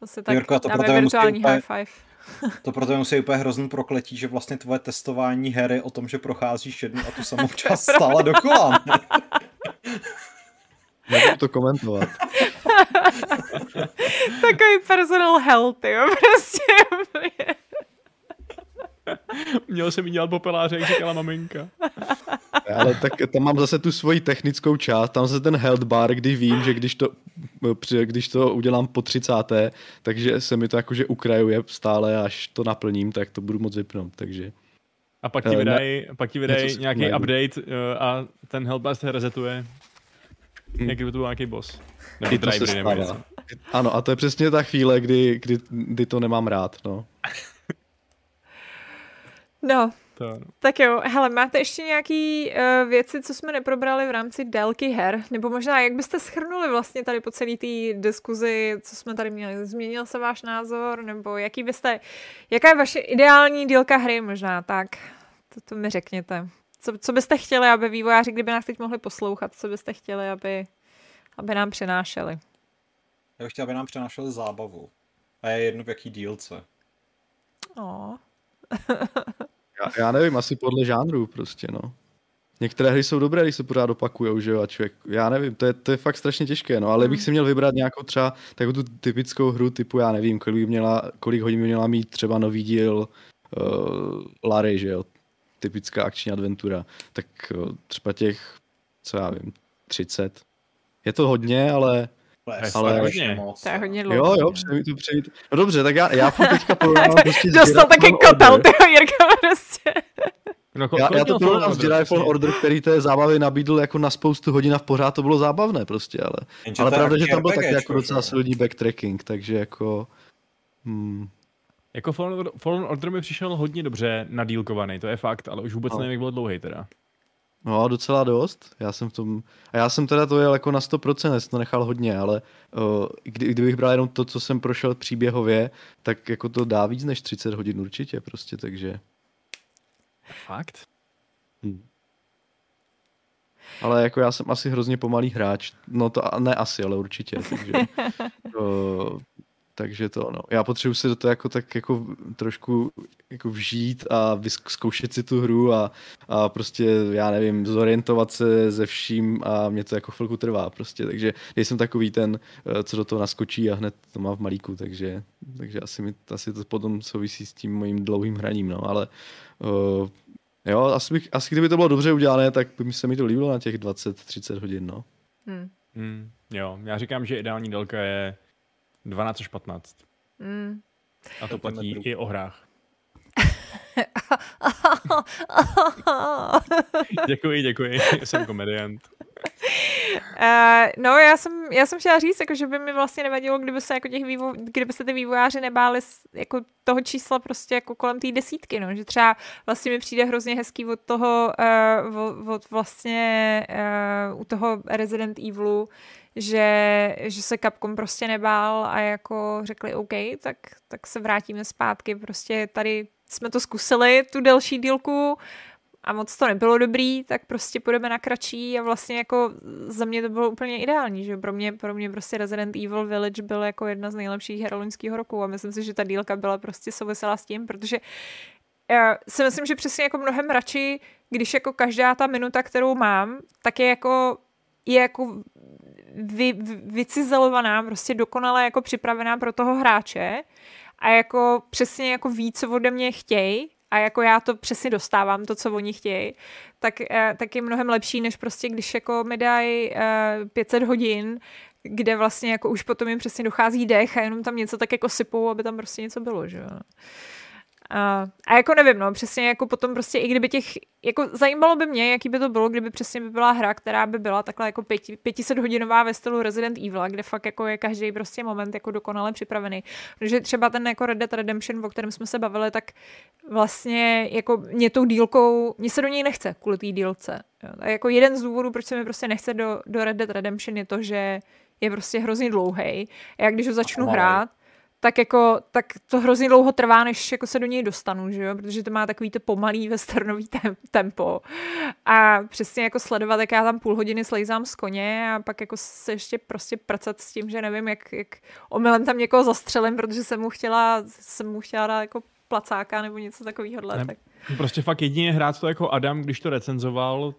Zase tak Jirko, to dáme virtuální úplně, high five. To proto musí úplně hrozný prokletí, že vlastně tvoje testování hry o tom, že procházíš jednu a tu samou část stále dokola. Nebudu to komentovat. Takový personal health, jo, prostě. Měl jsem jí dělat popeláře, jak říkala maminka. Ale tak tam mám zase tu svoji technickou část, tam zase ten health bar, kdy vím, že když to, když to udělám po 30. takže se mi to jakože ukrajuje stále, až to naplním, tak to budu moc vypnout, takže... A pak ti vydají, uh, pak ti vydají nějaký najdu. update uh, a ten health bar se resetuje, hmm. jak kdyby to byl nějaký boss. Nebo to se Ano, a to je přesně ta chvíle, kdy, kdy, kdy to nemám rád, no. No, to, no. Tak jo, hele, máte ještě nějaký uh, věci, co jsme neprobrali v rámci délky her? Nebo možná, jak byste schrnuli vlastně tady po celé té diskuzi, co jsme tady měli? Změnil se váš názor? Nebo jaký byste, jaká je vaše ideální dílka hry možná? Tak, to, to mi řekněte. Co, co byste chtěli, aby vývojáři, kdyby nás teď mohli poslouchat, co byste chtěli, aby, aby nám přenášeli? Já bych chtěl, aby nám přenášeli zábavu. A je jedno v jaký dílce. Oh. Já, já nevím, asi podle žánru prostě, no. Některé hry jsou dobré, když se pořád opakujou, že jo, a člověk, já nevím, to je, to je fakt strašně těžké, no, ale hmm. bych si měl vybrat nějakou třeba takovou tu typickou hru typu, já nevím, kolik, by měla, kolik hodin by měla mít třeba nový díl uh, Larry, že jo, typická akční adventura, tak uh, třeba těch, co já vím, 30. Je to hodně, ale ale hodně. Moc. To je hodně dlouho. Jo, jo, přeji to přeji. No dobře, tak já, já furt teďka porovnám prostě Dostal taky kotel, tyho Jirka prostě. No, já, já to porovnám s Jedi Fallen Order, který té zábavy nabídl jako na spoustu hodin a v pořád to bylo zábavné prostě, ale, Jenže ale pravda, že tam byl taky jako docela silný backtracking, takže jako... Hmm. Jako Fallen, Fallen Order mi přišel hodně dobře nadílkovaný, to je fakt, ale už vůbec no. nevím, jak byl dlouhý teda. No, docela dost. Já jsem v tom, a já jsem teda to jel jako na 100%, jsem to nechal hodně, ale uh, kdy, kdybych bral jenom to, co jsem prošel příběhově, tak jako to dá víc než 30 hodin určitě prostě, takže... Fakt? Hmm. Ale jako já jsem asi hrozně pomalý hráč. No to ne asi, ale určitě. Takže, uh, takže to, no. Já potřebuji se do toho jako tak jako trošku jako vžít a vyzkoušet si tu hru a, a prostě, já nevím, zorientovat se ze vším a mě to jako chvilku trvá prostě, takže nejsem takový ten, eh, co do toho naskočí a hned to má v malíku, takže, takže asi, mi, asi to potom souvisí s tím mojím dlouhým hraním, no, ale uh, jo, asi, bych, asi kdyby to bylo dobře udělané, tak by mi se mi to líbilo na těch 20-30 hodin, no. Hmm. Hmm, jo, já říkám, že ideální délka je 12 až 15. Mm. A to platí i o hrách. děkuji, děkuji, jsem komediant. Uh, no, já jsem, já jsem chtěla říct, jako, že by mi vlastně nevadilo, kdyby se, jako těch vývo, kdyby se ty vývojáři nebáli jako toho čísla prostě jako kolem té desítky, no. že třeba vlastně mi přijde hrozně hezký od toho, uh, od, od vlastně uh, u toho Resident Evilu, že, že se Capcom prostě nebál a jako řekli OK, tak, tak se vrátíme zpátky, prostě tady jsme to zkusili, tu delší dílku, a moc to nebylo dobrý, tak prostě půjdeme na kratší. A vlastně jako za mě to bylo úplně ideální, že pro mě, pro mě prostě Resident Evil Village byl jako jedna z nejlepších her roku. A myslím si, že ta dílka byla prostě souvisela s tím, protože já si myslím, že přesně jako mnohem radši, když jako každá ta minuta, kterou mám, tak je jako je jako vy, vycizelovaná, prostě dokonale jako připravená pro toho hráče a jako přesně jako ví, co ode mě chtějí a jako já to přesně dostávám, to, co oni chtějí, tak, eh, tak je mnohem lepší, než prostě když jako mi dají 500 eh, hodin, kde vlastně jako už potom jim přesně dochází dech a jenom tam něco tak jako sypou, aby tam prostě něco bylo, že jo. A, a jako nevím, no, přesně jako potom prostě i kdyby těch, jako zajímalo by mě, jaký by to bylo, kdyby přesně by byla hra, která by byla takhle jako pěti, 500 hodinová ve stylu Resident Evil, kde fakt jako je každý prostě moment jako dokonale připravený. Protože třeba ten jako Red Dead Redemption, o kterém jsme se bavili, tak vlastně jako mě tou dílkou, mě se do něj nechce kvůli té dílce. Jo. A jako jeden z důvodů, proč se mi prostě nechce do, do Red Dead Redemption je to, že je prostě hrozně dlouhý. Já když ho začnu hrát, tak jako, tak to hrozně dlouho trvá, než jako se do něj dostanu, že jo? protože to má takový to pomalý westernový tempo. A přesně jako sledovat, jak já tam půl hodiny slejzám z koně a pak jako se ještě prostě pracat s tím, že nevím, jak, jak omylem tam někoho zastřelím, protože jsem mu chtěla, jsem mu chtěla jako placáka nebo něco takového. Tak. Prostě fakt jedině hrát to jako Adam, když to recenzoval,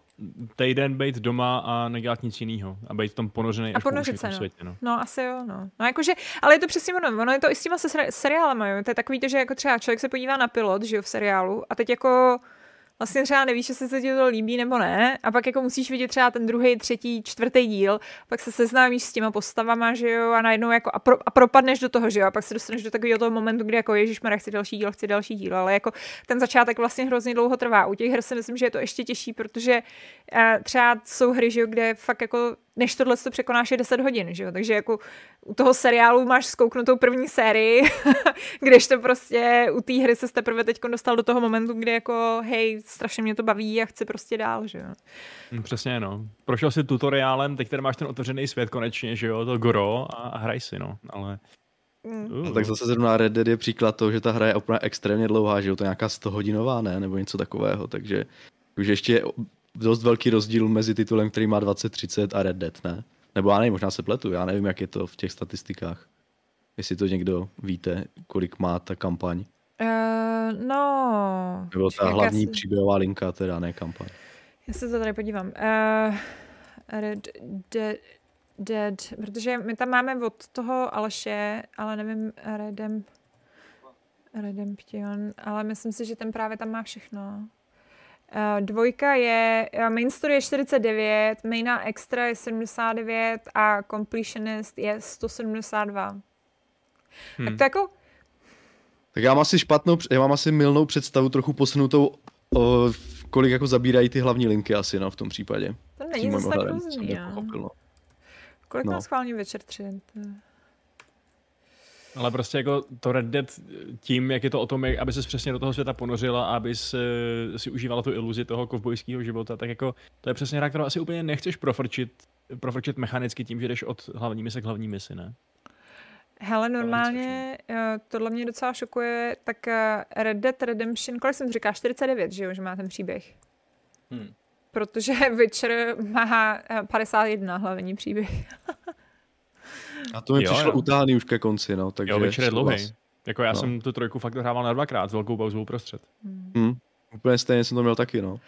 týden být doma a nedělat nic jiného. A být tam ponořený a ponořit se, no. Světě, no. no. asi jo, no. No jakože, ale je to přesně ono, ono je to i s těma se seriálama, jo. To je takový to, že jako třeba člověk se podívá na pilot, že jo, v seriálu a teď jako vlastně třeba nevíš, jestli se ti to líbí nebo ne, a pak jako musíš vidět třeba ten druhý, třetí, čtvrtý díl, pak se seznámíš s těma postavama, že jo, a najednou jako a, pro, a propadneš do toho, že jo, a pak se dostaneš do takového toho momentu, kdy jako Ježíš chci další díl, chci další díl, ale jako ten začátek vlastně hrozně dlouho trvá. U těch her si myslím, že je to ještě těžší, protože uh, třeba jsou hry, že jo, kde fakt jako než tohle to překonáš je 10 hodin, že jo? Takže jako u toho seriálu máš zkouknutou první sérii, když to prostě u té hry se teprve teď dostal do toho momentu, kdy jako hej, strašně mě to baví a chci prostě dál, že jo? Hm, přesně, no. Prošel si tutoriálem, teď tady máš ten otevřený svět konečně, že jo, to goro a, a hraj si, no, ale... Mm. Uh. tak zase zrovna Red Dead je příklad toho, že ta hra je opravdu extrémně dlouhá, že jo, to je nějaká 100 hodinová, ne, nebo něco takového, takže už ještě dost velký rozdíl mezi titulem, který má 2030 a Red Dead, ne? Nebo já nevím, možná se pletu, já nevím, jak je to v těch statistikách. Jestli to někdo víte, kolik má ta kampaň. Uh, no... Nebo ta hlavní si... příběhová linka, teda ne kampaň. Já se to tady podívám. Uh, Red Dead, Dead, protože my tam máme od toho Aleše, ale nevím, Redem, Redemption, ale myslím si, že ten právě tam má všechno. Uh, dvojka je, uh, main story je 49, maina extra je 79 a completionist je 172. Hmm. Tak to jako... Tak já mám asi špatnou, já mám asi milnou představu, trochu posunutou, o, kolik jako zabírají ty hlavní linky asi, no, v tom případě. To není zase tak různý, no. Kolik no. má schválně večer tři? Ale prostě jako to Red Dead tím, jak je to o tom, jak, aby se přesně do toho světa ponořila a aby si, si užívala tu iluzi toho kovbojského života, tak jako to je přesně hra, kterou asi úplně nechceš profrčit, profrčit mechanicky tím, že jdeš od hlavní mise k hlavní misi, ne? Hele, normálně eh, tohle mě docela šokuje, tak eh, Red Dead Redemption, kolik jsem říká, 49, že jo, že má ten příběh. Hmm. Protože Witcher má 51 eh, hlavní příběh. A to mi jo, přišlo utáhaný už ke konci, no. Takže jo, večer je dlouhý. Jako já no. jsem tu trojku fakt hrával na dvakrát s velkou pauzou uprostřed. Hmm. Hmm. Úplně stejně jsem to měl taky, no.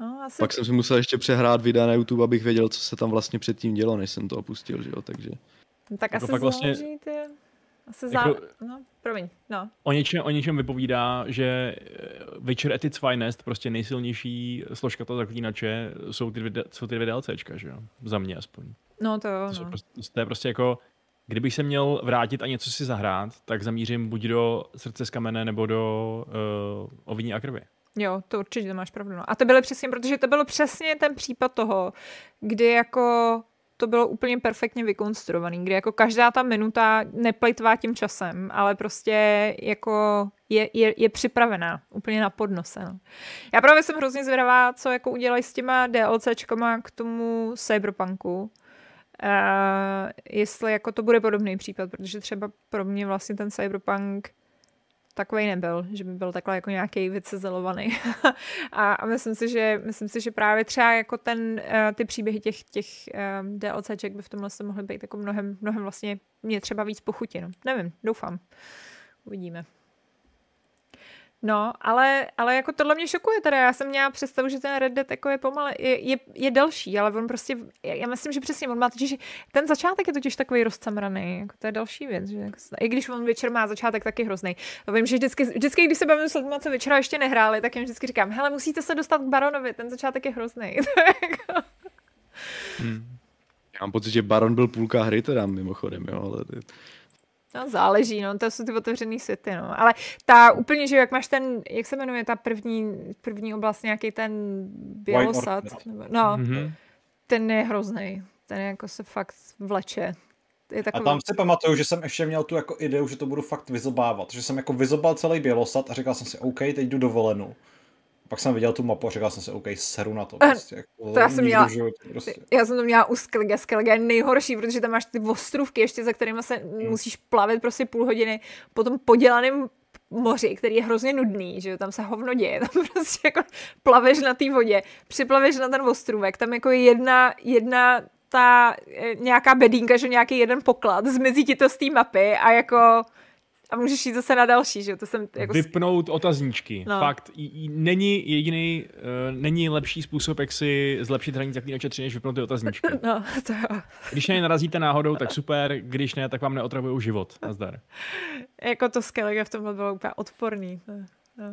no asi... Pak jsem si musel ještě přehrát videa na YouTube, abych věděl, co se tam vlastně předtím dělo, než jsem to opustil, že jo, takže... No, tak jako asi vlastně... ty... Asi za... Jako... No, promiň, no. O něčem, o něčem vypovídá, že Witcher at its finest, prostě nejsilnější složka toho zaklínače, jsou ty, dvě, jsou ty dvě DLCčka, že jo? Za mě aspoň. No to jo, no. Prostě, to je prostě jako Kdybych se měl vrátit a něco si zahrát, tak zamířím buď do srdce z kamene nebo do uh, oviní a krvi. Jo, to určitě máš pravdu. No. A to bylo přesně, protože to bylo přesně ten případ toho, kdy jako to bylo úplně perfektně vykonstruovaný, kdy jako každá ta minuta neplejtvá tím časem, ale prostě jako je, je, je připravená úplně na podnose. No. Já právě jsem hrozně zvědavá, co jako udělají s těma DLCčkama k tomu Cyberpunku, Uh, jestli jako to bude podobný případ, protože třeba pro mě vlastně ten cyberpunk takový nebyl, že by byl takhle jako nějaký vycezelovaný. a, a myslím si, že myslím si, že právě třeba jako ten, uh, ty příběhy těch, těch um, DLCček by v tomhle se mohly být jako mnohem, mnohem vlastně mě třeba víc pochutí. No. Nevím, doufám. Uvidíme. No, ale, ale jako tohle mě šokuje teda. Já jsem měla představu, že ten Red Dead jako je pomale, je, je, je delší, ale on prostě, já myslím, že přesně, on má totiž, ten začátek je totiž takový rozcamraný, jako to je další věc, že jako, i když on večer má začátek taky hrozný. To vím, že vždycky, vždycky, když se bavím s lidmi, co večera ještě nehráli, tak jim vždycky říkám, hele, musíte se dostat k Baronovi, ten začátek je hrozný. Jako- hmm. Já mám pocit, že Baron byl půlka hry teda mimochodem, jo, ale No, záleží, no, to jsou ty otevřený světy, no. Ale ta úplně, že jak máš ten, jak se jmenuje ta první, první oblast, nějaký ten Bělosad, nebo, no, mm-hmm. ten je hrozný. Ten je jako se fakt vleče. Je takový... A tam si pamatuju, že jsem ještě měl tu jako ideu, že to budu fakt vyzobávat. Že jsem jako vyzobal celý Bělosad a říkal jsem si, OK, teď jdu dovolenou. Pak jsem viděl tu mapu a říkal jsem si, OK, seru na to. Prostě, jako, to já jsem měla, životě, prostě. já jsem to měla u Skellige. Skellige je nejhorší, protože tam máš ty ostrůvky ještě, za kterými se hmm. musíš plavit prostě půl hodiny po tom podělaném moři, který je hrozně nudný, že jo, tam se hovno děje, tam prostě jako plaveš na té vodě, připlaveš na ten ostrůvek, tam jako je jedna, jedna ta e, nějaká bedínka, že nějaký jeden poklad, zmizí ti to z té mapy a jako a můžeš jít zase na další, že To jsem jako... Vypnout otazníčky. No. Fakt, není jediný, uh, není lepší způsob, jak si zlepšit hraní zaklínače 3, než vypnout ty otazníčky. No, to jo. Když na ně narazíte náhodou, tak super, když ne, tak vám neotravují život. Nazdar. jako to Skellige v tomhle bylo úplně odporný. No.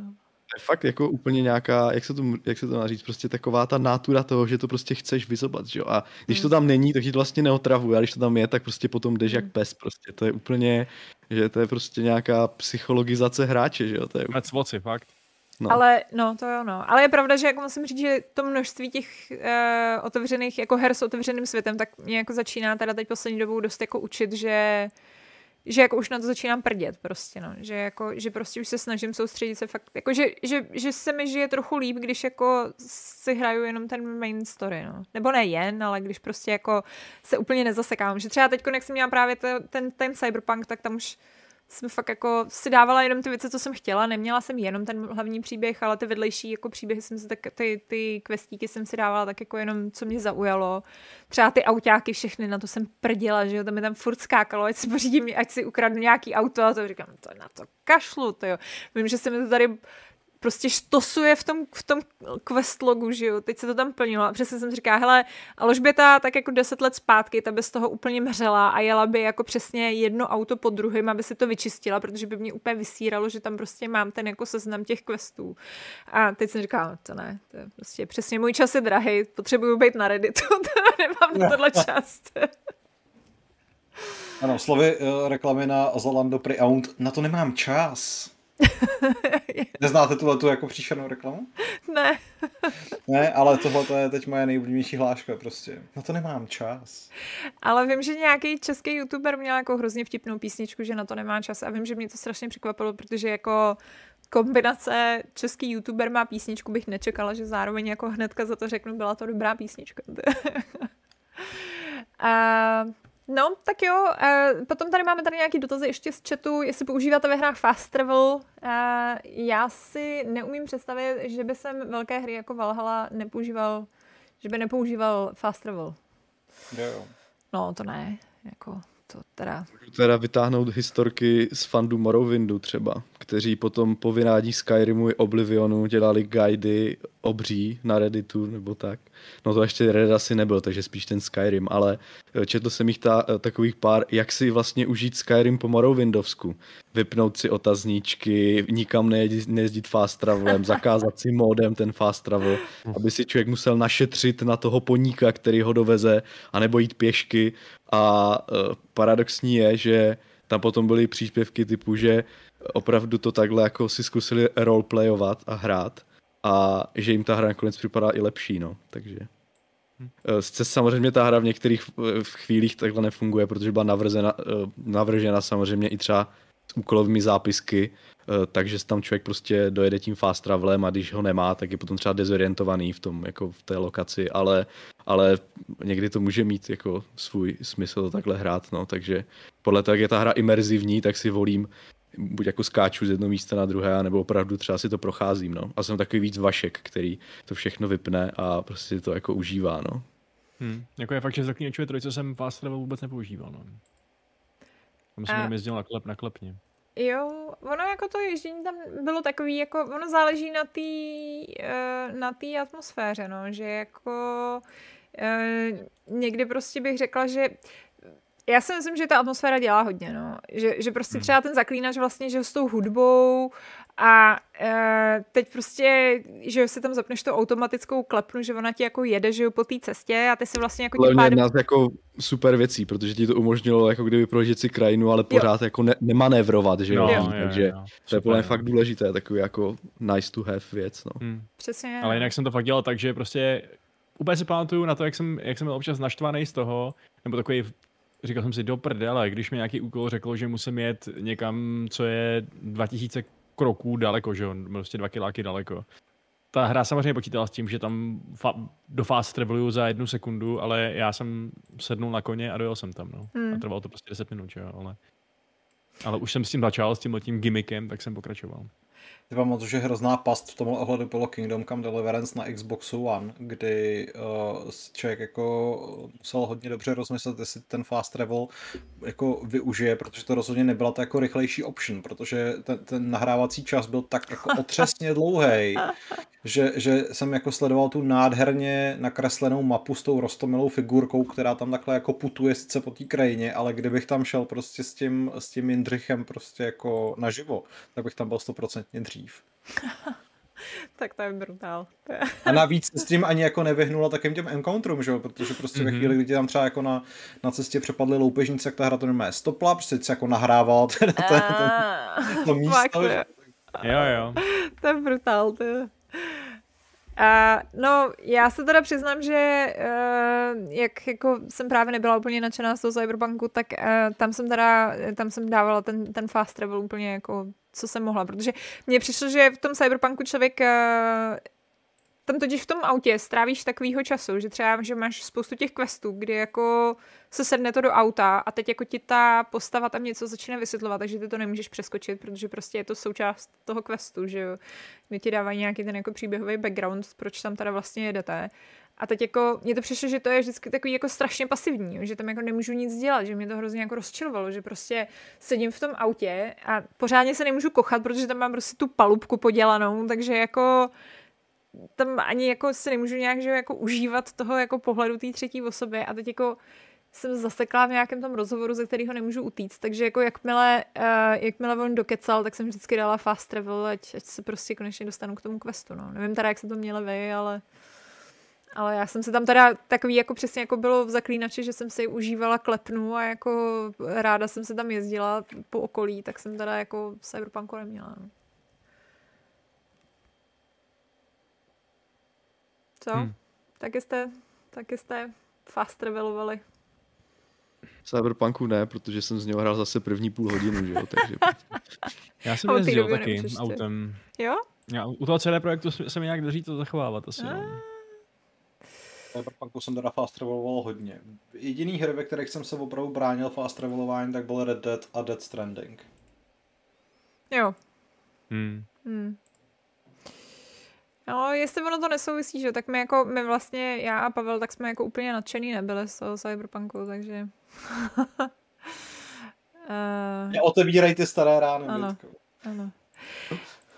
je fakt jako úplně nějaká, jak se to, jak se to má říct, prostě taková ta nátura toho, že to prostě chceš vyzobat, že jo? A když hmm. to tam není, tak ti to vlastně neotravuje, a když to tam je, tak prostě potom jdeš hmm. jak pes prostě. To je úplně, že to je prostě nějaká psychologizace hráče, že jo? To je... Mec moci, fakt. No. Ale no, to jo, no. Ale je pravda, že jako musím říct, že to množství těch uh, otevřených jako her s otevřeným světem, tak mě jako začíná teda teď poslední dobou dost jako učit, že že jako už na to začínám prdět prostě, no. Že jako, že prostě už se snažím soustředit se fakt, jako že, že, že se mi žije trochu líp, když jako si hraju jenom ten main story, no. Nebo ne jen, ale když prostě jako se úplně nezasekám. Že třeba teď, jak jsem měla právě ten, ten cyberpunk, tak tam už jsem fakt jako si dávala jenom ty věci, co jsem chtěla. Neměla jsem jenom ten hlavní příběh, ale ty vedlejší jako příběhy jsem si tak, ty, ty questíky jsem si dávala tak jako jenom, co mě zaujalo. Třeba ty autáky všechny, na to jsem prdila, že jo, tam mi tam furt skákalo, ať si pořídím, ať si ukradnu nějaký auto a to říkám, to na to kašlu, to jo. Vím, že se mi to tady prostě štosuje v tom, v tom questlogu, že jo, teď se to tam plnilo a přesně jsem říká, hele, Alžběta tak jako deset let zpátky, ta by z toho úplně mřela a jela by jako přesně jedno auto po druhém, aby si to vyčistila, protože by mě úplně vysíralo, že tam prostě mám ten jako seznam těch questů. A teď jsem říkala, to ne, to je prostě přesně můj čas je drahý, potřebuju být na Redditu, nemám na tohle čas. Ano, slovy uh, reklamy na Zalando Pre-Owned, na to nemám čas. Neznáte tuhle tu jako příšernou reklamu? Ne. ne, ale tohle to je teď moje nejoblíbenější hláška prostě. Na to nemám čas. Ale vím, že nějaký český youtuber měl jako hrozně vtipnou písničku, že na to nemá čas a vím, že mě to strašně překvapilo, protože jako kombinace český youtuber má písničku bych nečekala, že zároveň jako hnedka za to řeknu, byla to dobrá písnička. a No, tak jo. Uh, potom tady máme tady nějaký dotazy ještě z chatu, jestli používáte ve hrách fast travel. Uh, já si neumím představit, že by jsem velké hry jako Valhalla nepoužíval, že by nepoužíval fast travel. Jo. No, to ne. Jako, to teda... Můžu teda vytáhnout historky z fandu Morrowindu třeba, kteří potom po vynádí Skyrimu i Oblivionu dělali guidy obří na Redditu nebo tak. No to ještě Reddit asi nebyl, takže spíš ten Skyrim, ale eh, četl jsem jich ta, eh, takových pár, jak si vlastně užít Skyrim po Morrowindovsku. Vypnout si otazníčky, nikam nejezdit, nejezdit fast travelem, zakázat si modem ten fast travel, aby si člověk musel našetřit na toho poníka, který ho doveze, anebo jít pěšky. A uh, paradoxní je, že tam potom byly příspěvky typu, že opravdu to takhle jako si zkusili roleplayovat a hrát a že jim ta hra nakonec připadá i lepší, no, takže. Hm. Eh, samozřejmě ta hra v některých eh, chvílích takhle nefunguje, protože byla navržena, eh, navržena samozřejmě i třeba s úkolovými zápisky, takže tam člověk prostě dojede tím fast travelem a když ho nemá, tak je potom třeba dezorientovaný v tom, jako v té lokaci, ale, ale někdy to může mít jako svůj smysl takhle hrát, no, takže podle toho, jak je ta hra imerzivní, tak si volím buď jako skáču z jednoho místa na druhé, nebo opravdu třeba si to procházím, no. A jsem takový víc vašek, který to všechno vypne a prostě to jako užívá, no. Hmm. Jako je fakt, že zaklínačové trojce jsem fast travel vůbec nepoužíval, no. Tam jsem a... jezdil na, klep, na klepně. Jo, ono jako to ježdění tam bylo takový, jako ono záleží na té eh, na tý atmosféře, no, že jako eh, někdy prostě bych řekla, že já si myslím, že ta atmosféra dělá hodně, no. Že, že prostě hmm. třeba ten zaklínač vlastně, že s tou hudbou a e, teď prostě, že si tam zapneš tu automatickou klepnu, že ona ti jako jede, že jo, po té cestě a ty si vlastně jako tím pádem... nás jako super věcí, protože ti to umožnilo jako kdyby prožít si krajinu, ale pořád jo. jako ne, nemanévrovat, že jo, jo. takže jo, jo, to je podle fakt důležité, takový jako nice to have věc, no. Hmm. Přesně. Ale jinak jsem to fakt dělal tak, že prostě úplně si pamatuju na to, jak jsem, jak jsem byl občas naštvaný z toho, nebo takový říkal jsem si do prdele, když mi nějaký úkol řekl, že musím jet někam, co je 2000 kroků daleko, že jo, prostě dva kiláky daleko. Ta hra samozřejmě počítala s tím, že tam fa- do fast traveluju za jednu sekundu, ale já jsem sednul na koně a dojel jsem tam, no. Hmm. A trvalo to prostě 10 minut, jo, ale... Ale už jsem s tím začal, s tím tím gimmickem, tak jsem pokračoval. Ty moc, že hrozná past v tomhle ohledu bylo Kingdom Come Deliverance na Xboxu One, kdy uh, člověk jako musel hodně dobře rozmyslet, jestli ten fast travel jako využije, protože to rozhodně nebyla ta jako rychlejší option, protože ten, ten nahrávací čas byl tak jako otřesně dlouhý, že, že jsem jako sledoval tu nádherně nakreslenou mapu s tou rostomilou figurkou, která tam takhle jako putuje sice po té krajině, ale kdybych tam šel prostě s tím, s tím Jindřichem prostě jako naživo, tak bych tam byl stoprocentně dřív. tak to je brutál. A navíc s tím ani jako nevyhnula takým těm encounterům, že jo? protože prostě mm-hmm. ve mhm. chvíli, kdy ti tam třeba jako na, na cestě přepadly loupežníci, tak ta hra to nemá stopla, prostě se jako nahrával ten, ten, ten, to místo. Jo, jo. To je brutál, to je. Uh, no, já se teda přiznám, že uh, jak jako jsem právě nebyla úplně nadšená z toho Cyberpunku, tak uh, tam jsem teda, tam jsem dávala ten, ten fast travel úplně jako, co jsem mohla, protože mně přišlo, že v tom Cyberpunku člověk uh, tam totiž v tom autě strávíš takovýho času, že třeba, že máš spoustu těch questů, kdy jako se sedne to do auta a teď jako ti ta postava tam něco začne vysvětlovat, takže ty to nemůžeš přeskočit, protože prostě je to součást toho questu, že jo, kdy ti dávají nějaký ten jako příběhový background, proč tam teda vlastně jedete. A teď jako, mně to přišlo, že to je vždycky takový jako strašně pasivní, že tam jako nemůžu nic dělat, že mě to hrozně jako rozčilovalo, že prostě sedím v tom autě a pořádně se nemůžu kochat, protože tam mám prostě tu palubku podělanou, takže jako tam ani jako si nemůžu nějak že jako užívat toho jako pohledu té třetí osoby a teď jako jsem zasekla v nějakém tom rozhovoru, ze kterého nemůžu utíct, takže jako jakmile, uh, jakmile on dokecal, tak jsem vždycky dala fast travel, ať, ať se prostě konečně dostanu k tomu questu, no. Nevím teda, jak se to měli vy, ale ale já jsem se tam teda takový, jako přesně jako bylo v zaklínači, že jsem si užívala klepnu a jako ráda jsem se tam jezdila po okolí, tak jsem teda jako Cyberpunku neměla. No. Co? Hmm. Taky jste, taky jste fast travelovali. Cyberpunku ne, protože jsem z něho hrál zase první půl hodinu, že jo, takže... Já jsem jezdil taky autem. Jo? Já, u toho CD projektu se mi nějak daří to zachovávat asi, no. Cyberpunku jsem teda fast traveloval hodně. Jediný hry, ve kterých jsem se opravdu bránil fast travelování, tak byl Red Dead a Dead Stranding. Jo. Hmm. Hmm. No, jestli ono to nesouvisí, že tak my jako, my vlastně, já a Pavel, tak jsme jako úplně nadšený nebyli z toho Cyberpunku, takže... uh... Otevírej ty staré rány. Ano, ano.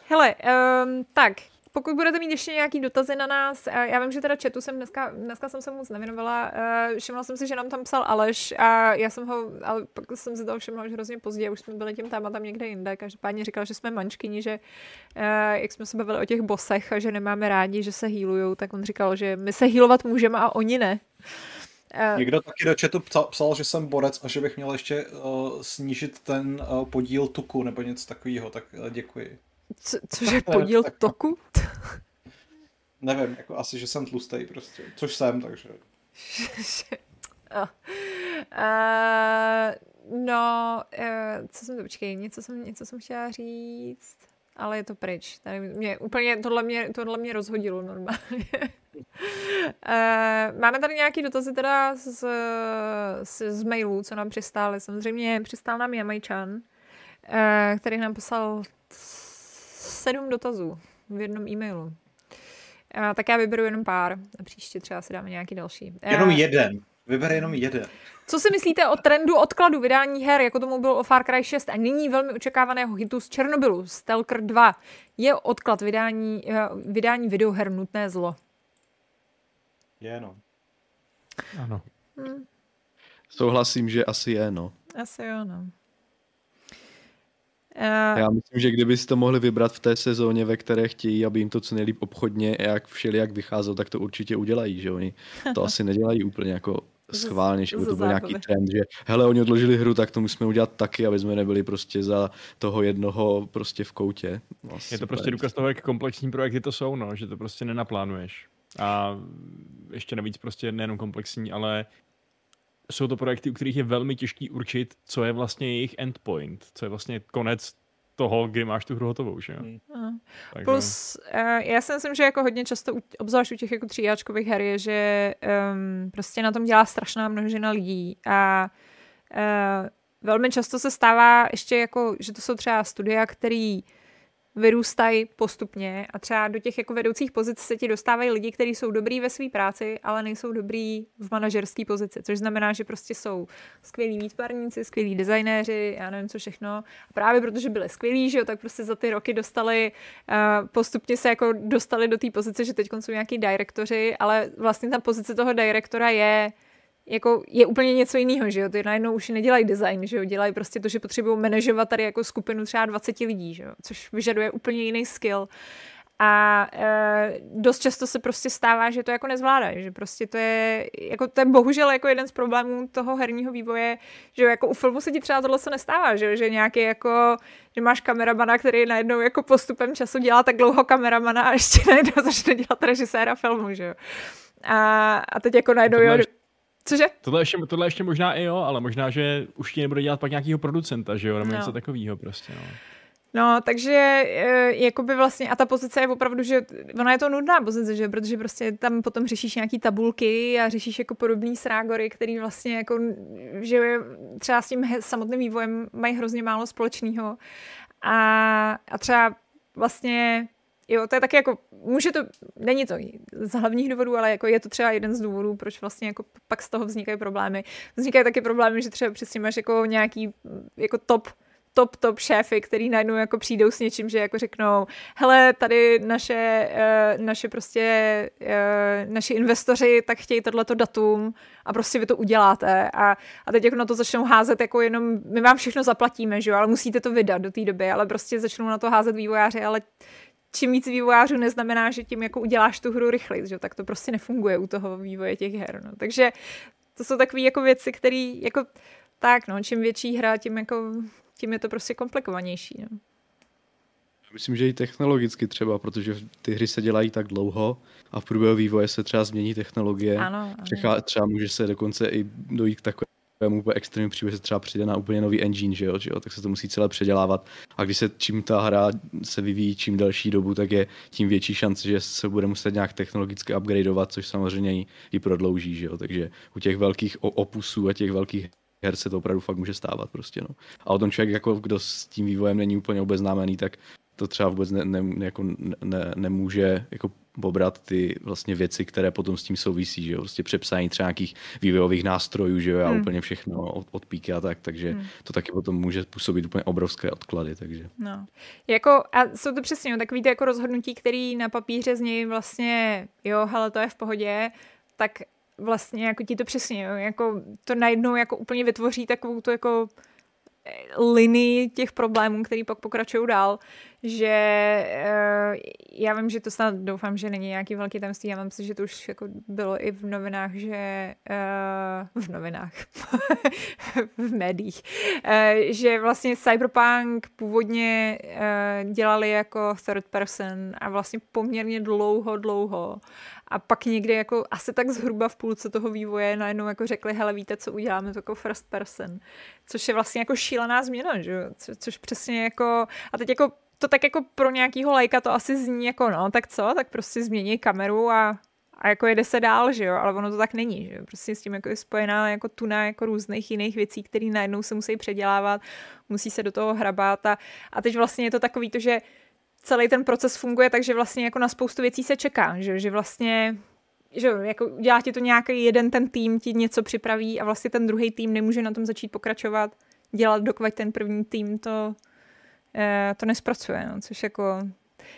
Hele, um, tak, pokud budete mít ještě nějaký dotazy na nás, eh, já vím, že teda chatu jsem dneska, dneska jsem se moc nevěnovala, uh, všimla jsem si, že nám tam psal Aleš a já jsem ho, ale pak jsem si toho všimla už hrozně pozdě, už jsme byli tím tématem někde jinde, každopádně říkal, že jsme mančkyni, že uh, jak jsme se bavili o těch bosech a že nemáme rádi, že se hýlujou, tak on říkal, že my se hýlovat můžeme a oni ne. Uh, Někdo taky do chatu psal, psal, že jsem borec a že bych měl ještě uh, snížit ten uh, podíl tuku nebo něco takového, tak uh, děkuji. Co, cože podíl toku? Nevím, jako asi, že jsem tlustý prostě, což jsem, takže. oh. uh, no, uh, co jsem to, počkej, něco jsem, něco jsem chtěla říct, ale je to pryč. Tady mě, úplně, tohle mě, tohle mě rozhodilo normálně. uh, máme tady nějaký dotazy teda z, z, z mailů, co nám přistály. Samozřejmě přistál nám Jamajčan, uh, který nám poslal sedm dotazů v jednom e-mailu. A tak já vyberu jenom pár. A příště třeba si dáme nějaký další. Jenom jeden. Vyber jenom jeden. Co si myslíte o trendu odkladu vydání her, jako tomu bylo o Far Cry 6 a nyní velmi očekávaného hitu z Černobylu, Stalker 2? Je odklad vydání, eh, vydání videoher nutné zlo? Je, no. Ano. Hmm. Souhlasím, že asi je, no. Asi jo, no. Uh, Já myslím, že kdyby si to mohli vybrat v té sezóně, ve které chtějí, aby jim to co nejlíp obchodně, jak všelijak vycházelo, tak to určitě udělají, že oni to asi nedělají úplně jako schválně, že by to byl nějaký trend, že hele, oni odložili hru, tak to musíme udělat taky, aby jsme nebyli prostě za toho jednoho prostě v koutě. No, je to prostě důkaz toho, jak komplexní projekty to jsou, no, že to prostě nenaplánuješ. A ještě navíc prostě nejenom komplexní, ale jsou to projekty, u kterých je velmi těžký určit, co je vlastně jejich endpoint, co je vlastně konec toho, kdy máš tu hru hotovou, že jo? Mm. Plus, uh, já si myslím, že jako hodně často, obzvlášť u těch jako tříáčkových her, je, že um, prostě na tom dělá strašná množina lidí a uh, velmi často se stává ještě jako, že to jsou třeba studia, který vyrůstají postupně a třeba do těch jako vedoucích pozic se ti dostávají lidi, kteří jsou dobrý ve své práci, ale nejsou dobrý v manažerské pozici, což znamená, že prostě jsou skvělí výtvarníci, skvělí designéři, já nevím co všechno. A právě protože byli skvělí, že jo, tak prostě za ty roky dostali, uh, postupně se jako dostali do té pozice, že teď jsou nějaký direktoři, ale vlastně ta pozice toho direktora je jako je úplně něco jiného, že jo, ty najednou už nedělají design, že jo, dělají prostě to, že potřebují manažovat tady jako skupinu třeba 20 lidí, že jo, což vyžaduje úplně jiný skill. A e, dost často se prostě stává, že to jako nezvládají, že prostě to je, jako to je bohužel jako jeden z problémů toho herního vývoje, že jako u filmu se ti třeba tohle se nestává, že, že nějaký jako, že máš kameramana, který najednou jako postupem času dělá tak dlouho kameramana a ještě najednou začne dělat režiséra filmu, že jo. A, a teď jako najednou, jo, Cože? Tohle ještě, tohle ještě možná i jo, ale možná, že už ti nebude dělat pak nějakého producenta, že jo, nebo no. něco takového prostě, no. No, takže e, jakoby vlastně, a ta pozice je opravdu, že ona je to nudná pozice, že protože prostě tam potom řešíš nějaký tabulky a řešíš jako podobný srágory, který vlastně jako, že třeba s tím samotným vývojem mají hrozně málo společného. A, a třeba vlastně Jo, to je taky jako, může to, není to z hlavních důvodů, ale jako je to třeba jeden z důvodů, proč vlastně jako pak z toho vznikají problémy. Vznikají taky problémy, že třeba přesně máš jako nějaký jako top top, top šéfy, který najednou jako přijdou s něčím, že jako řeknou, hele, tady naše, uh, naše prostě, uh, naši investoři tak chtějí tohleto datum a prostě vy to uděláte a, a teď jako na to začnou házet jako jenom, my vám všechno zaplatíme, že jo, ale musíte to vydat do té doby, ale prostě začnou na to házet vývojáři, ale čím víc vývojářů neznamená, že tím jako uděláš tu hru rychleji, že tak to prostě nefunguje u toho vývoje těch her. No. Takže to jsou takové jako věci, které jako tak, no, čím větší hra, tím jako tím je to prostě komplikovanější. No. Myslím, že i technologicky třeba, protože ty hry se dělají tak dlouho a v průběhu vývoje se třeba změní technologie. Ano, ano. Třeba, třeba může se dokonce i dojít k takovému úplně extrémnímu příběhu, se třeba přijde na úplně nový engine, že jo, že jo, tak se to musí celé předělávat. A když se čím ta hra se vyvíjí čím další dobu, tak je tím větší šance, že se bude muset nějak technologicky upgradeovat, což samozřejmě i prodlouží, že jo. Takže u těch velkých opusů a těch velkých her se to opravdu fakt může stávat prostě, no. A o tom člověk, jako kdo s tím vývojem není úplně obeznámený, tak to třeba vůbec ne, ne, jako ne, nemůže jako pobrat ty vlastně věci, které potom s tím souvisí, že jo, prostě přepsání třeba nějakých vývojových nástrojů, že jo, a hmm. úplně všechno od, od píky a tak, takže hmm. to taky potom může působit úplně obrovské odklady, takže. No. Jako, a jsou to přesně no, takový ty jako rozhodnutí, který na papíře z něj vlastně, jo, hele, to je v pohodě, tak vlastně jako ti to přesně, jo, jako to najednou jako úplně vytvoří takovou tu jako eh, linii těch problémů, který pak pokračují dál, že uh, já vím, že to snad doufám, že není nějaký velký tajemství, já mám si, že to už jako bylo i v novinách, že uh, v novinách, v médiích, uh, že vlastně Cyberpunk původně dělali jako third person a vlastně poměrně dlouho, dlouho a pak někdy jako asi tak zhruba v půlce toho vývoje najednou jako řekli, hele víte, co uděláme, to jako first person, což je vlastně jako šílená změna, že? Co, což přesně jako, a teď jako to tak jako pro nějakýho lajka to asi zní jako no, tak co, tak prostě změní kameru a, a jako jede se dál, že jo, ale ono to tak není, že jo, prostě s tím jako je spojená jako tuna jako různých jiných věcí, které najednou se musí předělávat, musí se do toho hrabat a, a teď vlastně je to takový to, že celý ten proces funguje tak, že vlastně jako na spoustu věcí se čeká, že, že vlastně že jako dělá ti to nějaký jeden ten tým, ti něco připraví a vlastně ten druhý tým nemůže na tom začít pokračovat, dělat, dokud ten první tým to, to nespracuje, no, což jako,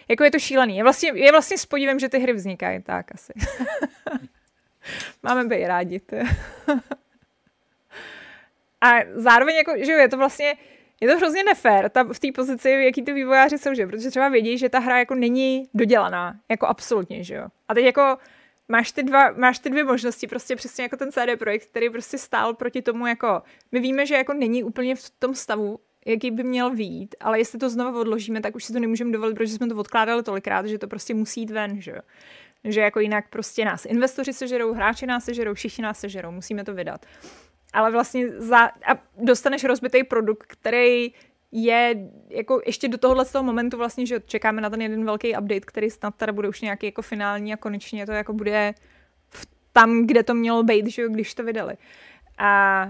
jako je to šílený. Je vlastně, je vlastně s podívem, že ty hry vznikají, tak asi. Máme být rádi. a zároveň jako, že je to vlastně, je to hrozně nefér ta, v té pozici, jaký ty vývojáři jsou, že? Protože třeba vědí, že ta hra jako není dodělaná, jako absolutně, že jo. A teď jako máš ty, dva, máš ty dvě možnosti, prostě přesně jako ten CD Projekt, který prostě stál proti tomu, jako my víme, že jako není úplně v tom stavu, jaký by měl vít, ale jestli to znovu odložíme, tak už si to nemůžeme dovolit, protože jsme to odkládali tolikrát, že to prostě musí jít ven, že jo. Že jako jinak prostě nás investoři sežerou, hráči nás sežerou, všichni nás sežerou, musíme to vydat ale vlastně za, a dostaneš rozbitý produkt, který je jako ještě do tohohle z toho momentu vlastně, že čekáme na ten jeden velký update, který snad teda bude už nějaký jako finální a konečně to jako bude v, tam, kde to mělo být, že jo, když to vydali. A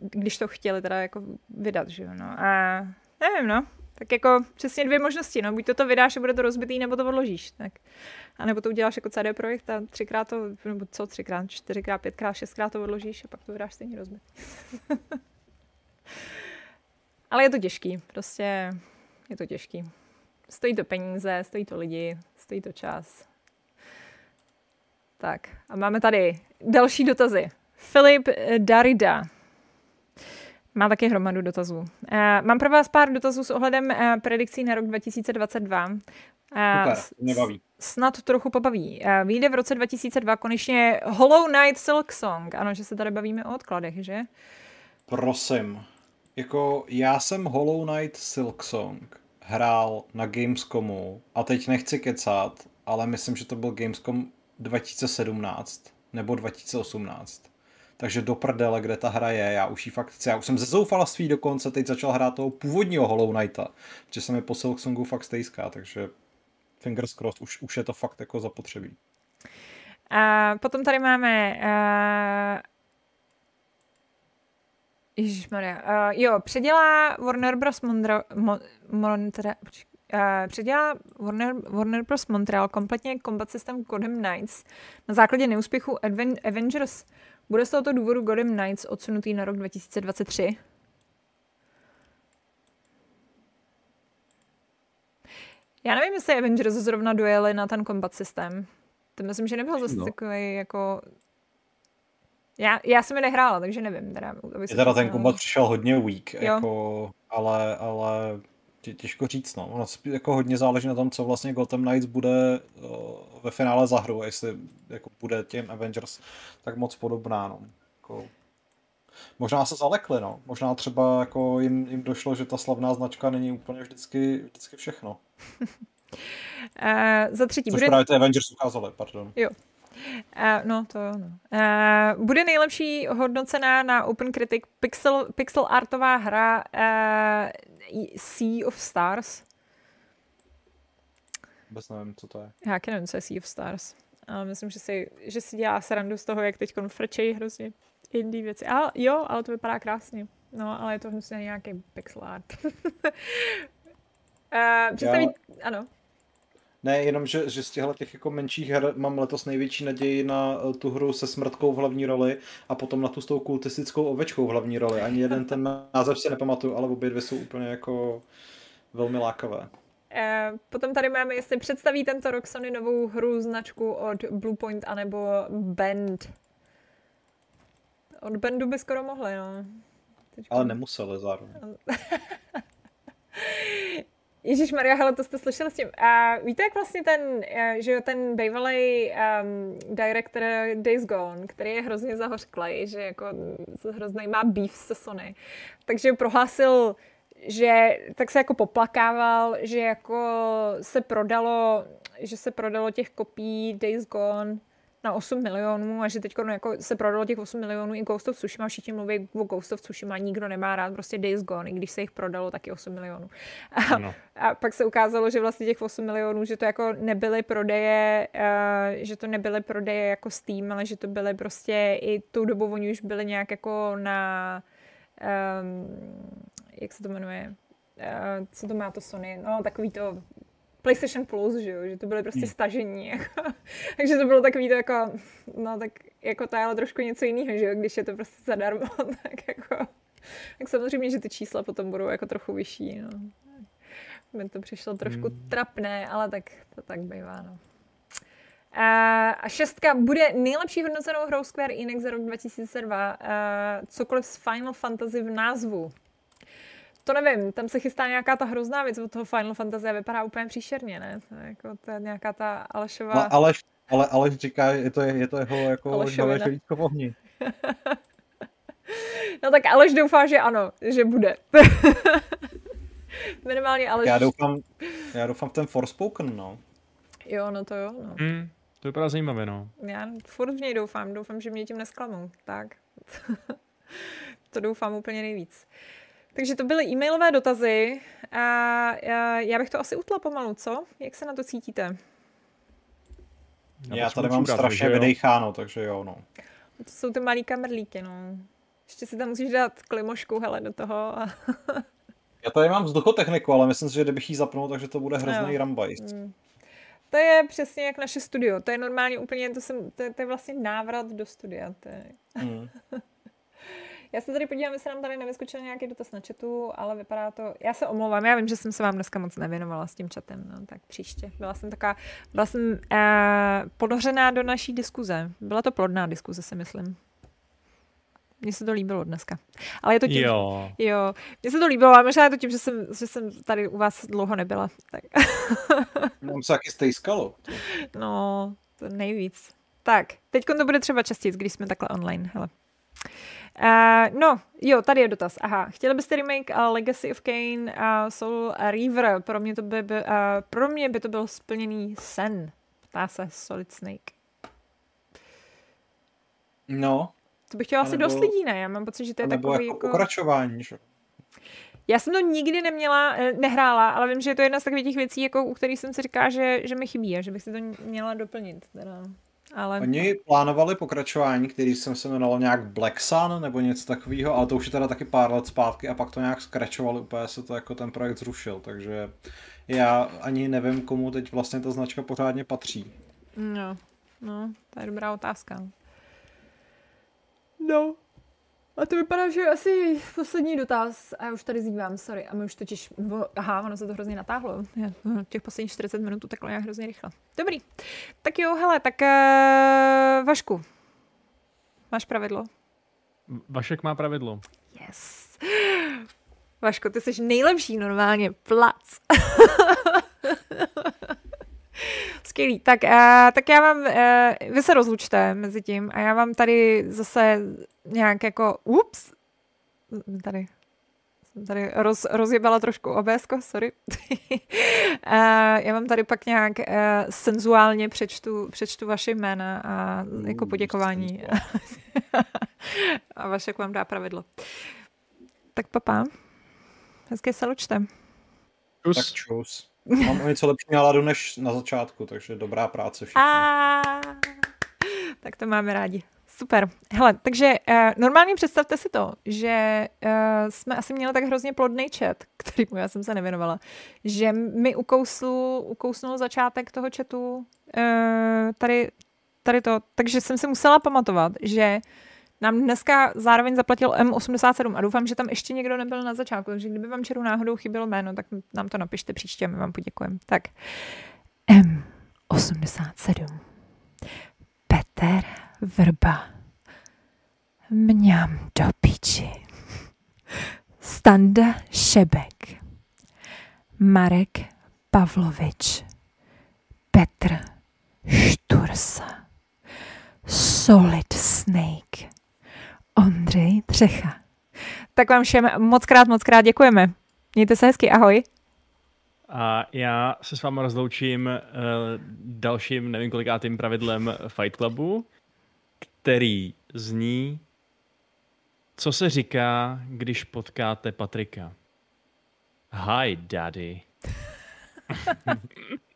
když to chtěli teda jako vydat, že jo, no. A nevím, no. Tak jako přesně dvě možnosti, no. Buď to to vydáš a bude to rozbitý, nebo to odložíš. Tak. A nebo to uděláš jako CD projekt a třikrát to, nebo co, třikrát, čtyřikrát, pětkrát, šestkrát to odložíš a pak to vydáš stejně rozbitý. Ale je to těžký, prostě je to těžký. Stojí to peníze, stojí to lidi, stojí to čas. Tak a máme tady další dotazy. Filip Darida Má taky hromadu dotazů. Uh, mám pro vás pár dotazů s ohledem uh, predikcí na rok 2022. Uh, Super, mě baví. Snad trochu pobaví. Uh, vyjde v roce 2002 konečně Hollow Knight Silk Song. Ano, že se tady bavíme o odkladech, že? Prosím. Jako já jsem Hollow Knight Silk Song hrál na Gamescomu a teď nechci kecat, ale myslím, že to byl Gamescom 2017 nebo 2018. Takže do prdele, kde ta hra je, já už ji fakt chci. Já už jsem ze zoufalství dokonce teď začal hrát toho původního Hollow Knighta, že se mi po Silk Songu fakt stejská, takže fingers crossed, už, už je to fakt jako zapotřebí. A potom tady máme uh... Ježišmarja. Uh, jo, předělá Warner Bros. Mondra, Mo, Montra, uh, předělá Warner, Warner Bros. Montreal kompletně combat systém Gotham Knights na základě neúspěchu Adven, Avengers bude z tohoto důvodu Gotham Knights odsunutý na rok 2023? Já nevím, jestli Avengers zrovna dojeli na ten combat systém. To myslím, že nebyl zase no. takový jako... Já, já jsem je nehrála, takže nevím. Teda, teda ten kombat přišel hodně weak, jako, ale, ale těžko říct, no. Ono jako hodně záleží na tom, co vlastně Gotham Knights bude uh, ve finále za hru, jestli jako bude těm Avengers tak moc podobná, no. Jako, možná se zalekli, no. Možná třeba jako jim, jim došlo, že ta slavná značka není úplně vždycky, vždycky všechno. uh, za třetí. Což bude... právě ty Avengers ukázali, pardon. Jo. Uh, no, to jo. No. Uh, bude nejlepší hodnocená na Open Critic pixel, pixel artová hra uh, Sea of Stars. Vůbec nevím, co to je. Já nevím, co je Sea of Stars. Ale myslím, že si, že si dělá srandu z toho, jak teď frčejí hrozně indie věci. Ale jo, ale to vypadá krásně. No, ale je to hnusně nějaký pixel art. uh, představit, Já... ano. Ne, jenom, že, že z těchto těch jako menších her mám letos největší naději na eh, tu hru se smrtkou v hlavní roli a potom na tu s tou kultistickou ovečkou v hlavní roli. Ani jeden ten název si nepamatuju, ale obě dvě jsou úplně jako velmi lákavé. Eh, potom tady máme, jestli představí tento rok Sony novou hru značku od Bluepoint anebo Band. Od Bandu by skoro mohli, no. Teďka... Ale nemuseli zároveň. Ježíš Maria, hele, to jste slyšeli s tím. A víte, jak vlastně ten, eh, že jo, ten bývalý um, director Days Gone, který je hrozně zahořklej, že jako hrozný má beef se Sony, takže prohlásil, že tak se jako poplakával, že jako se prodalo, že se prodalo těch kopií Days Gone na 8 milionů a že teď jako se prodalo těch 8 milionů i Ghost of Tsushima, všichni mluví o Ghost of Tsushima, nikdo nemá rád prostě Days Gone, i když se jich prodalo taky 8 milionů. A, no. a pak se ukázalo, že vlastně těch 8 milionů, že to jako nebyly prodeje, uh, že to nebyly prodeje jako Steam, ale že to byly prostě i tou dobu oni už byli nějak jako na um, jak se to jmenuje, uh, co to má to Sony, no takový to PlayStation Plus, že jo, že to byly prostě hmm. stažení, jako. takže to bylo takový to jako, no tak jako to je ale trošku něco jiného, že jo, když je to prostě zadarmo, tak jako, tak samozřejmě, že ty čísla potom budou jako trochu vyšší, no. Mi to přišlo trošku hmm. trapné, ale tak to tak bývá, no. A šestka bude nejlepší hodnocenou hrou Square Enix za rok 2002. Uh, cokoliv z Final Fantasy v názvu. To nevím, tam se chystá nějaká ta hrozná věc od toho Final Fantasy a vypadá úplně příšerně, ne? To je, jako, to je nějaká ta Alešová... Ale Aleš, ale Aleš říká, je to, je to jeho jako v ohni. no tak Aleš doufá, že ano, že bude. Minimálně Aleš... Já doufám, já doufám v ten Forspoken, no. Jo, no to jo, no. Mm, to vypadá zajímavě, no. Já furt v něj doufám, doufám, že mě tím nesklamou, tak. to doufám úplně nejvíc. Takže to byly e-mailové dotazy a já bych to asi utla pomalu, co? Jak se na to cítíte? Já, já tady mám strašně vydecháno, takže jo, no. To jsou ty malý kamerlíky, no. Ještě si tam musíš dát klimošku, hele, do toho. A... já tady mám vzduchotechniku, ale myslím si, že kdybych ji zapnul, takže to bude hrozný no. rambajs. Mm. To je přesně jak naše studio. To je normálně úplně, to, jsem, to, je, to je vlastně návrat do studia. To je... Mm. Já se tady podívám, jestli nám tady nevyskočil nějaký dotaz na chatu, ale vypadá to... Já se omlouvám, já vím, že jsem se vám dneska moc nevěnovala s tím chatem, no, tak příště. Byla jsem taková, byla jsem uh, ponořená do naší diskuze. Byla to plodná diskuze, si myslím. Mně se to líbilo dneska. Ale je to tím, jo. jo. Mně se to líbilo, ale možná je to tím, že jsem, že jsem tady u vás dlouho nebyla. Tak. Mám se taky stejskalo. No, to nejvíc. Tak, teď to bude třeba častěji, když jsme takhle online. Hele. Uh, no, jo, tady je dotaz. Aha, chtěli byste remake uh, Legacy of Kane a uh, Soul Reaver? Pro mě, to by, by, uh, pro mě by to byl splněný sen. Ptá se Solid Snake. No. To bych chtěla asi dost lidí, ne? Já mám pocit, že to je takový jako... pokračování, že? Já jsem to nikdy neměla, eh, nehrála, ale vím, že je to jedna z takových těch věcí, jako, u kterých jsem si říká, že, že mi chybí a že bych si to měla doplnit. Teda. Ale... Oni plánovali pokračování, který jsem se jmenoval nějak Black Sun nebo něco takového, ale to už je teda taky pár let zpátky a pak to nějak skračovali, úplně se to jako ten projekt zrušil, takže já ani nevím, komu teď vlastně ta značka pořádně patří. No, no, to je dobrá otázka. No. A to vypadá, že asi poslední dotaz, a já už tady zývám, sorry, a my už totiž, aha, ono se to hrozně natáhlo, je, těch posledních 40 minut takhle nějak hrozně rychle. Dobrý, tak jo, hele, tak uh, Vašku, máš pravidlo? Vašek má pravidlo. Yes. Vaško, ty jsi nejlepší normálně, plac. Skvělý. Tak, uh, tak já vám, uh, vy se rozlučte mezi tím a já vám tady zase nějak jako, ups, tady tady roz, rozjebala trošku obézko, sorry. já vám tady pak nějak uh, senzuálně přečtu, přečtu vaše jména a jako poděkování. a Vašek vám dá pravidlo. Tak papa, hezké se lučte. Čus. Tak čus. Mám o něco lepší náladu než na začátku, takže dobrá práce všichni. A, tak to máme rádi. Super. Hele, takže uh, normálně představte si to, že uh, jsme asi měli tak hrozně plodný chat, kterýmu já jsem se nevěnovala, že mi ukousl, ukousnul začátek toho chatu uh, tady, tady to, takže jsem si musela pamatovat, že nám dneska zároveň zaplatil M87 a doufám, že tam ještě někdo nebyl na začátku, takže kdyby vám čeru náhodou chybělo jméno, tak nám to napište příště a my vám poděkujeme. Tak, M87. Petr Vrba. Mňam do piči. Standa Šebek. Marek Pavlovič. Petr Štursa. Solid Snake. Ondřej Třecha. Tak vám všem moc krát, moc krát děkujeme. Mějte se hezky, ahoj. A já se s vámi rozloučím uh, dalším, nevím kolikátým pravidlem Fight Clubu, který zní, co se říká, když potkáte Patrika. Hi, daddy.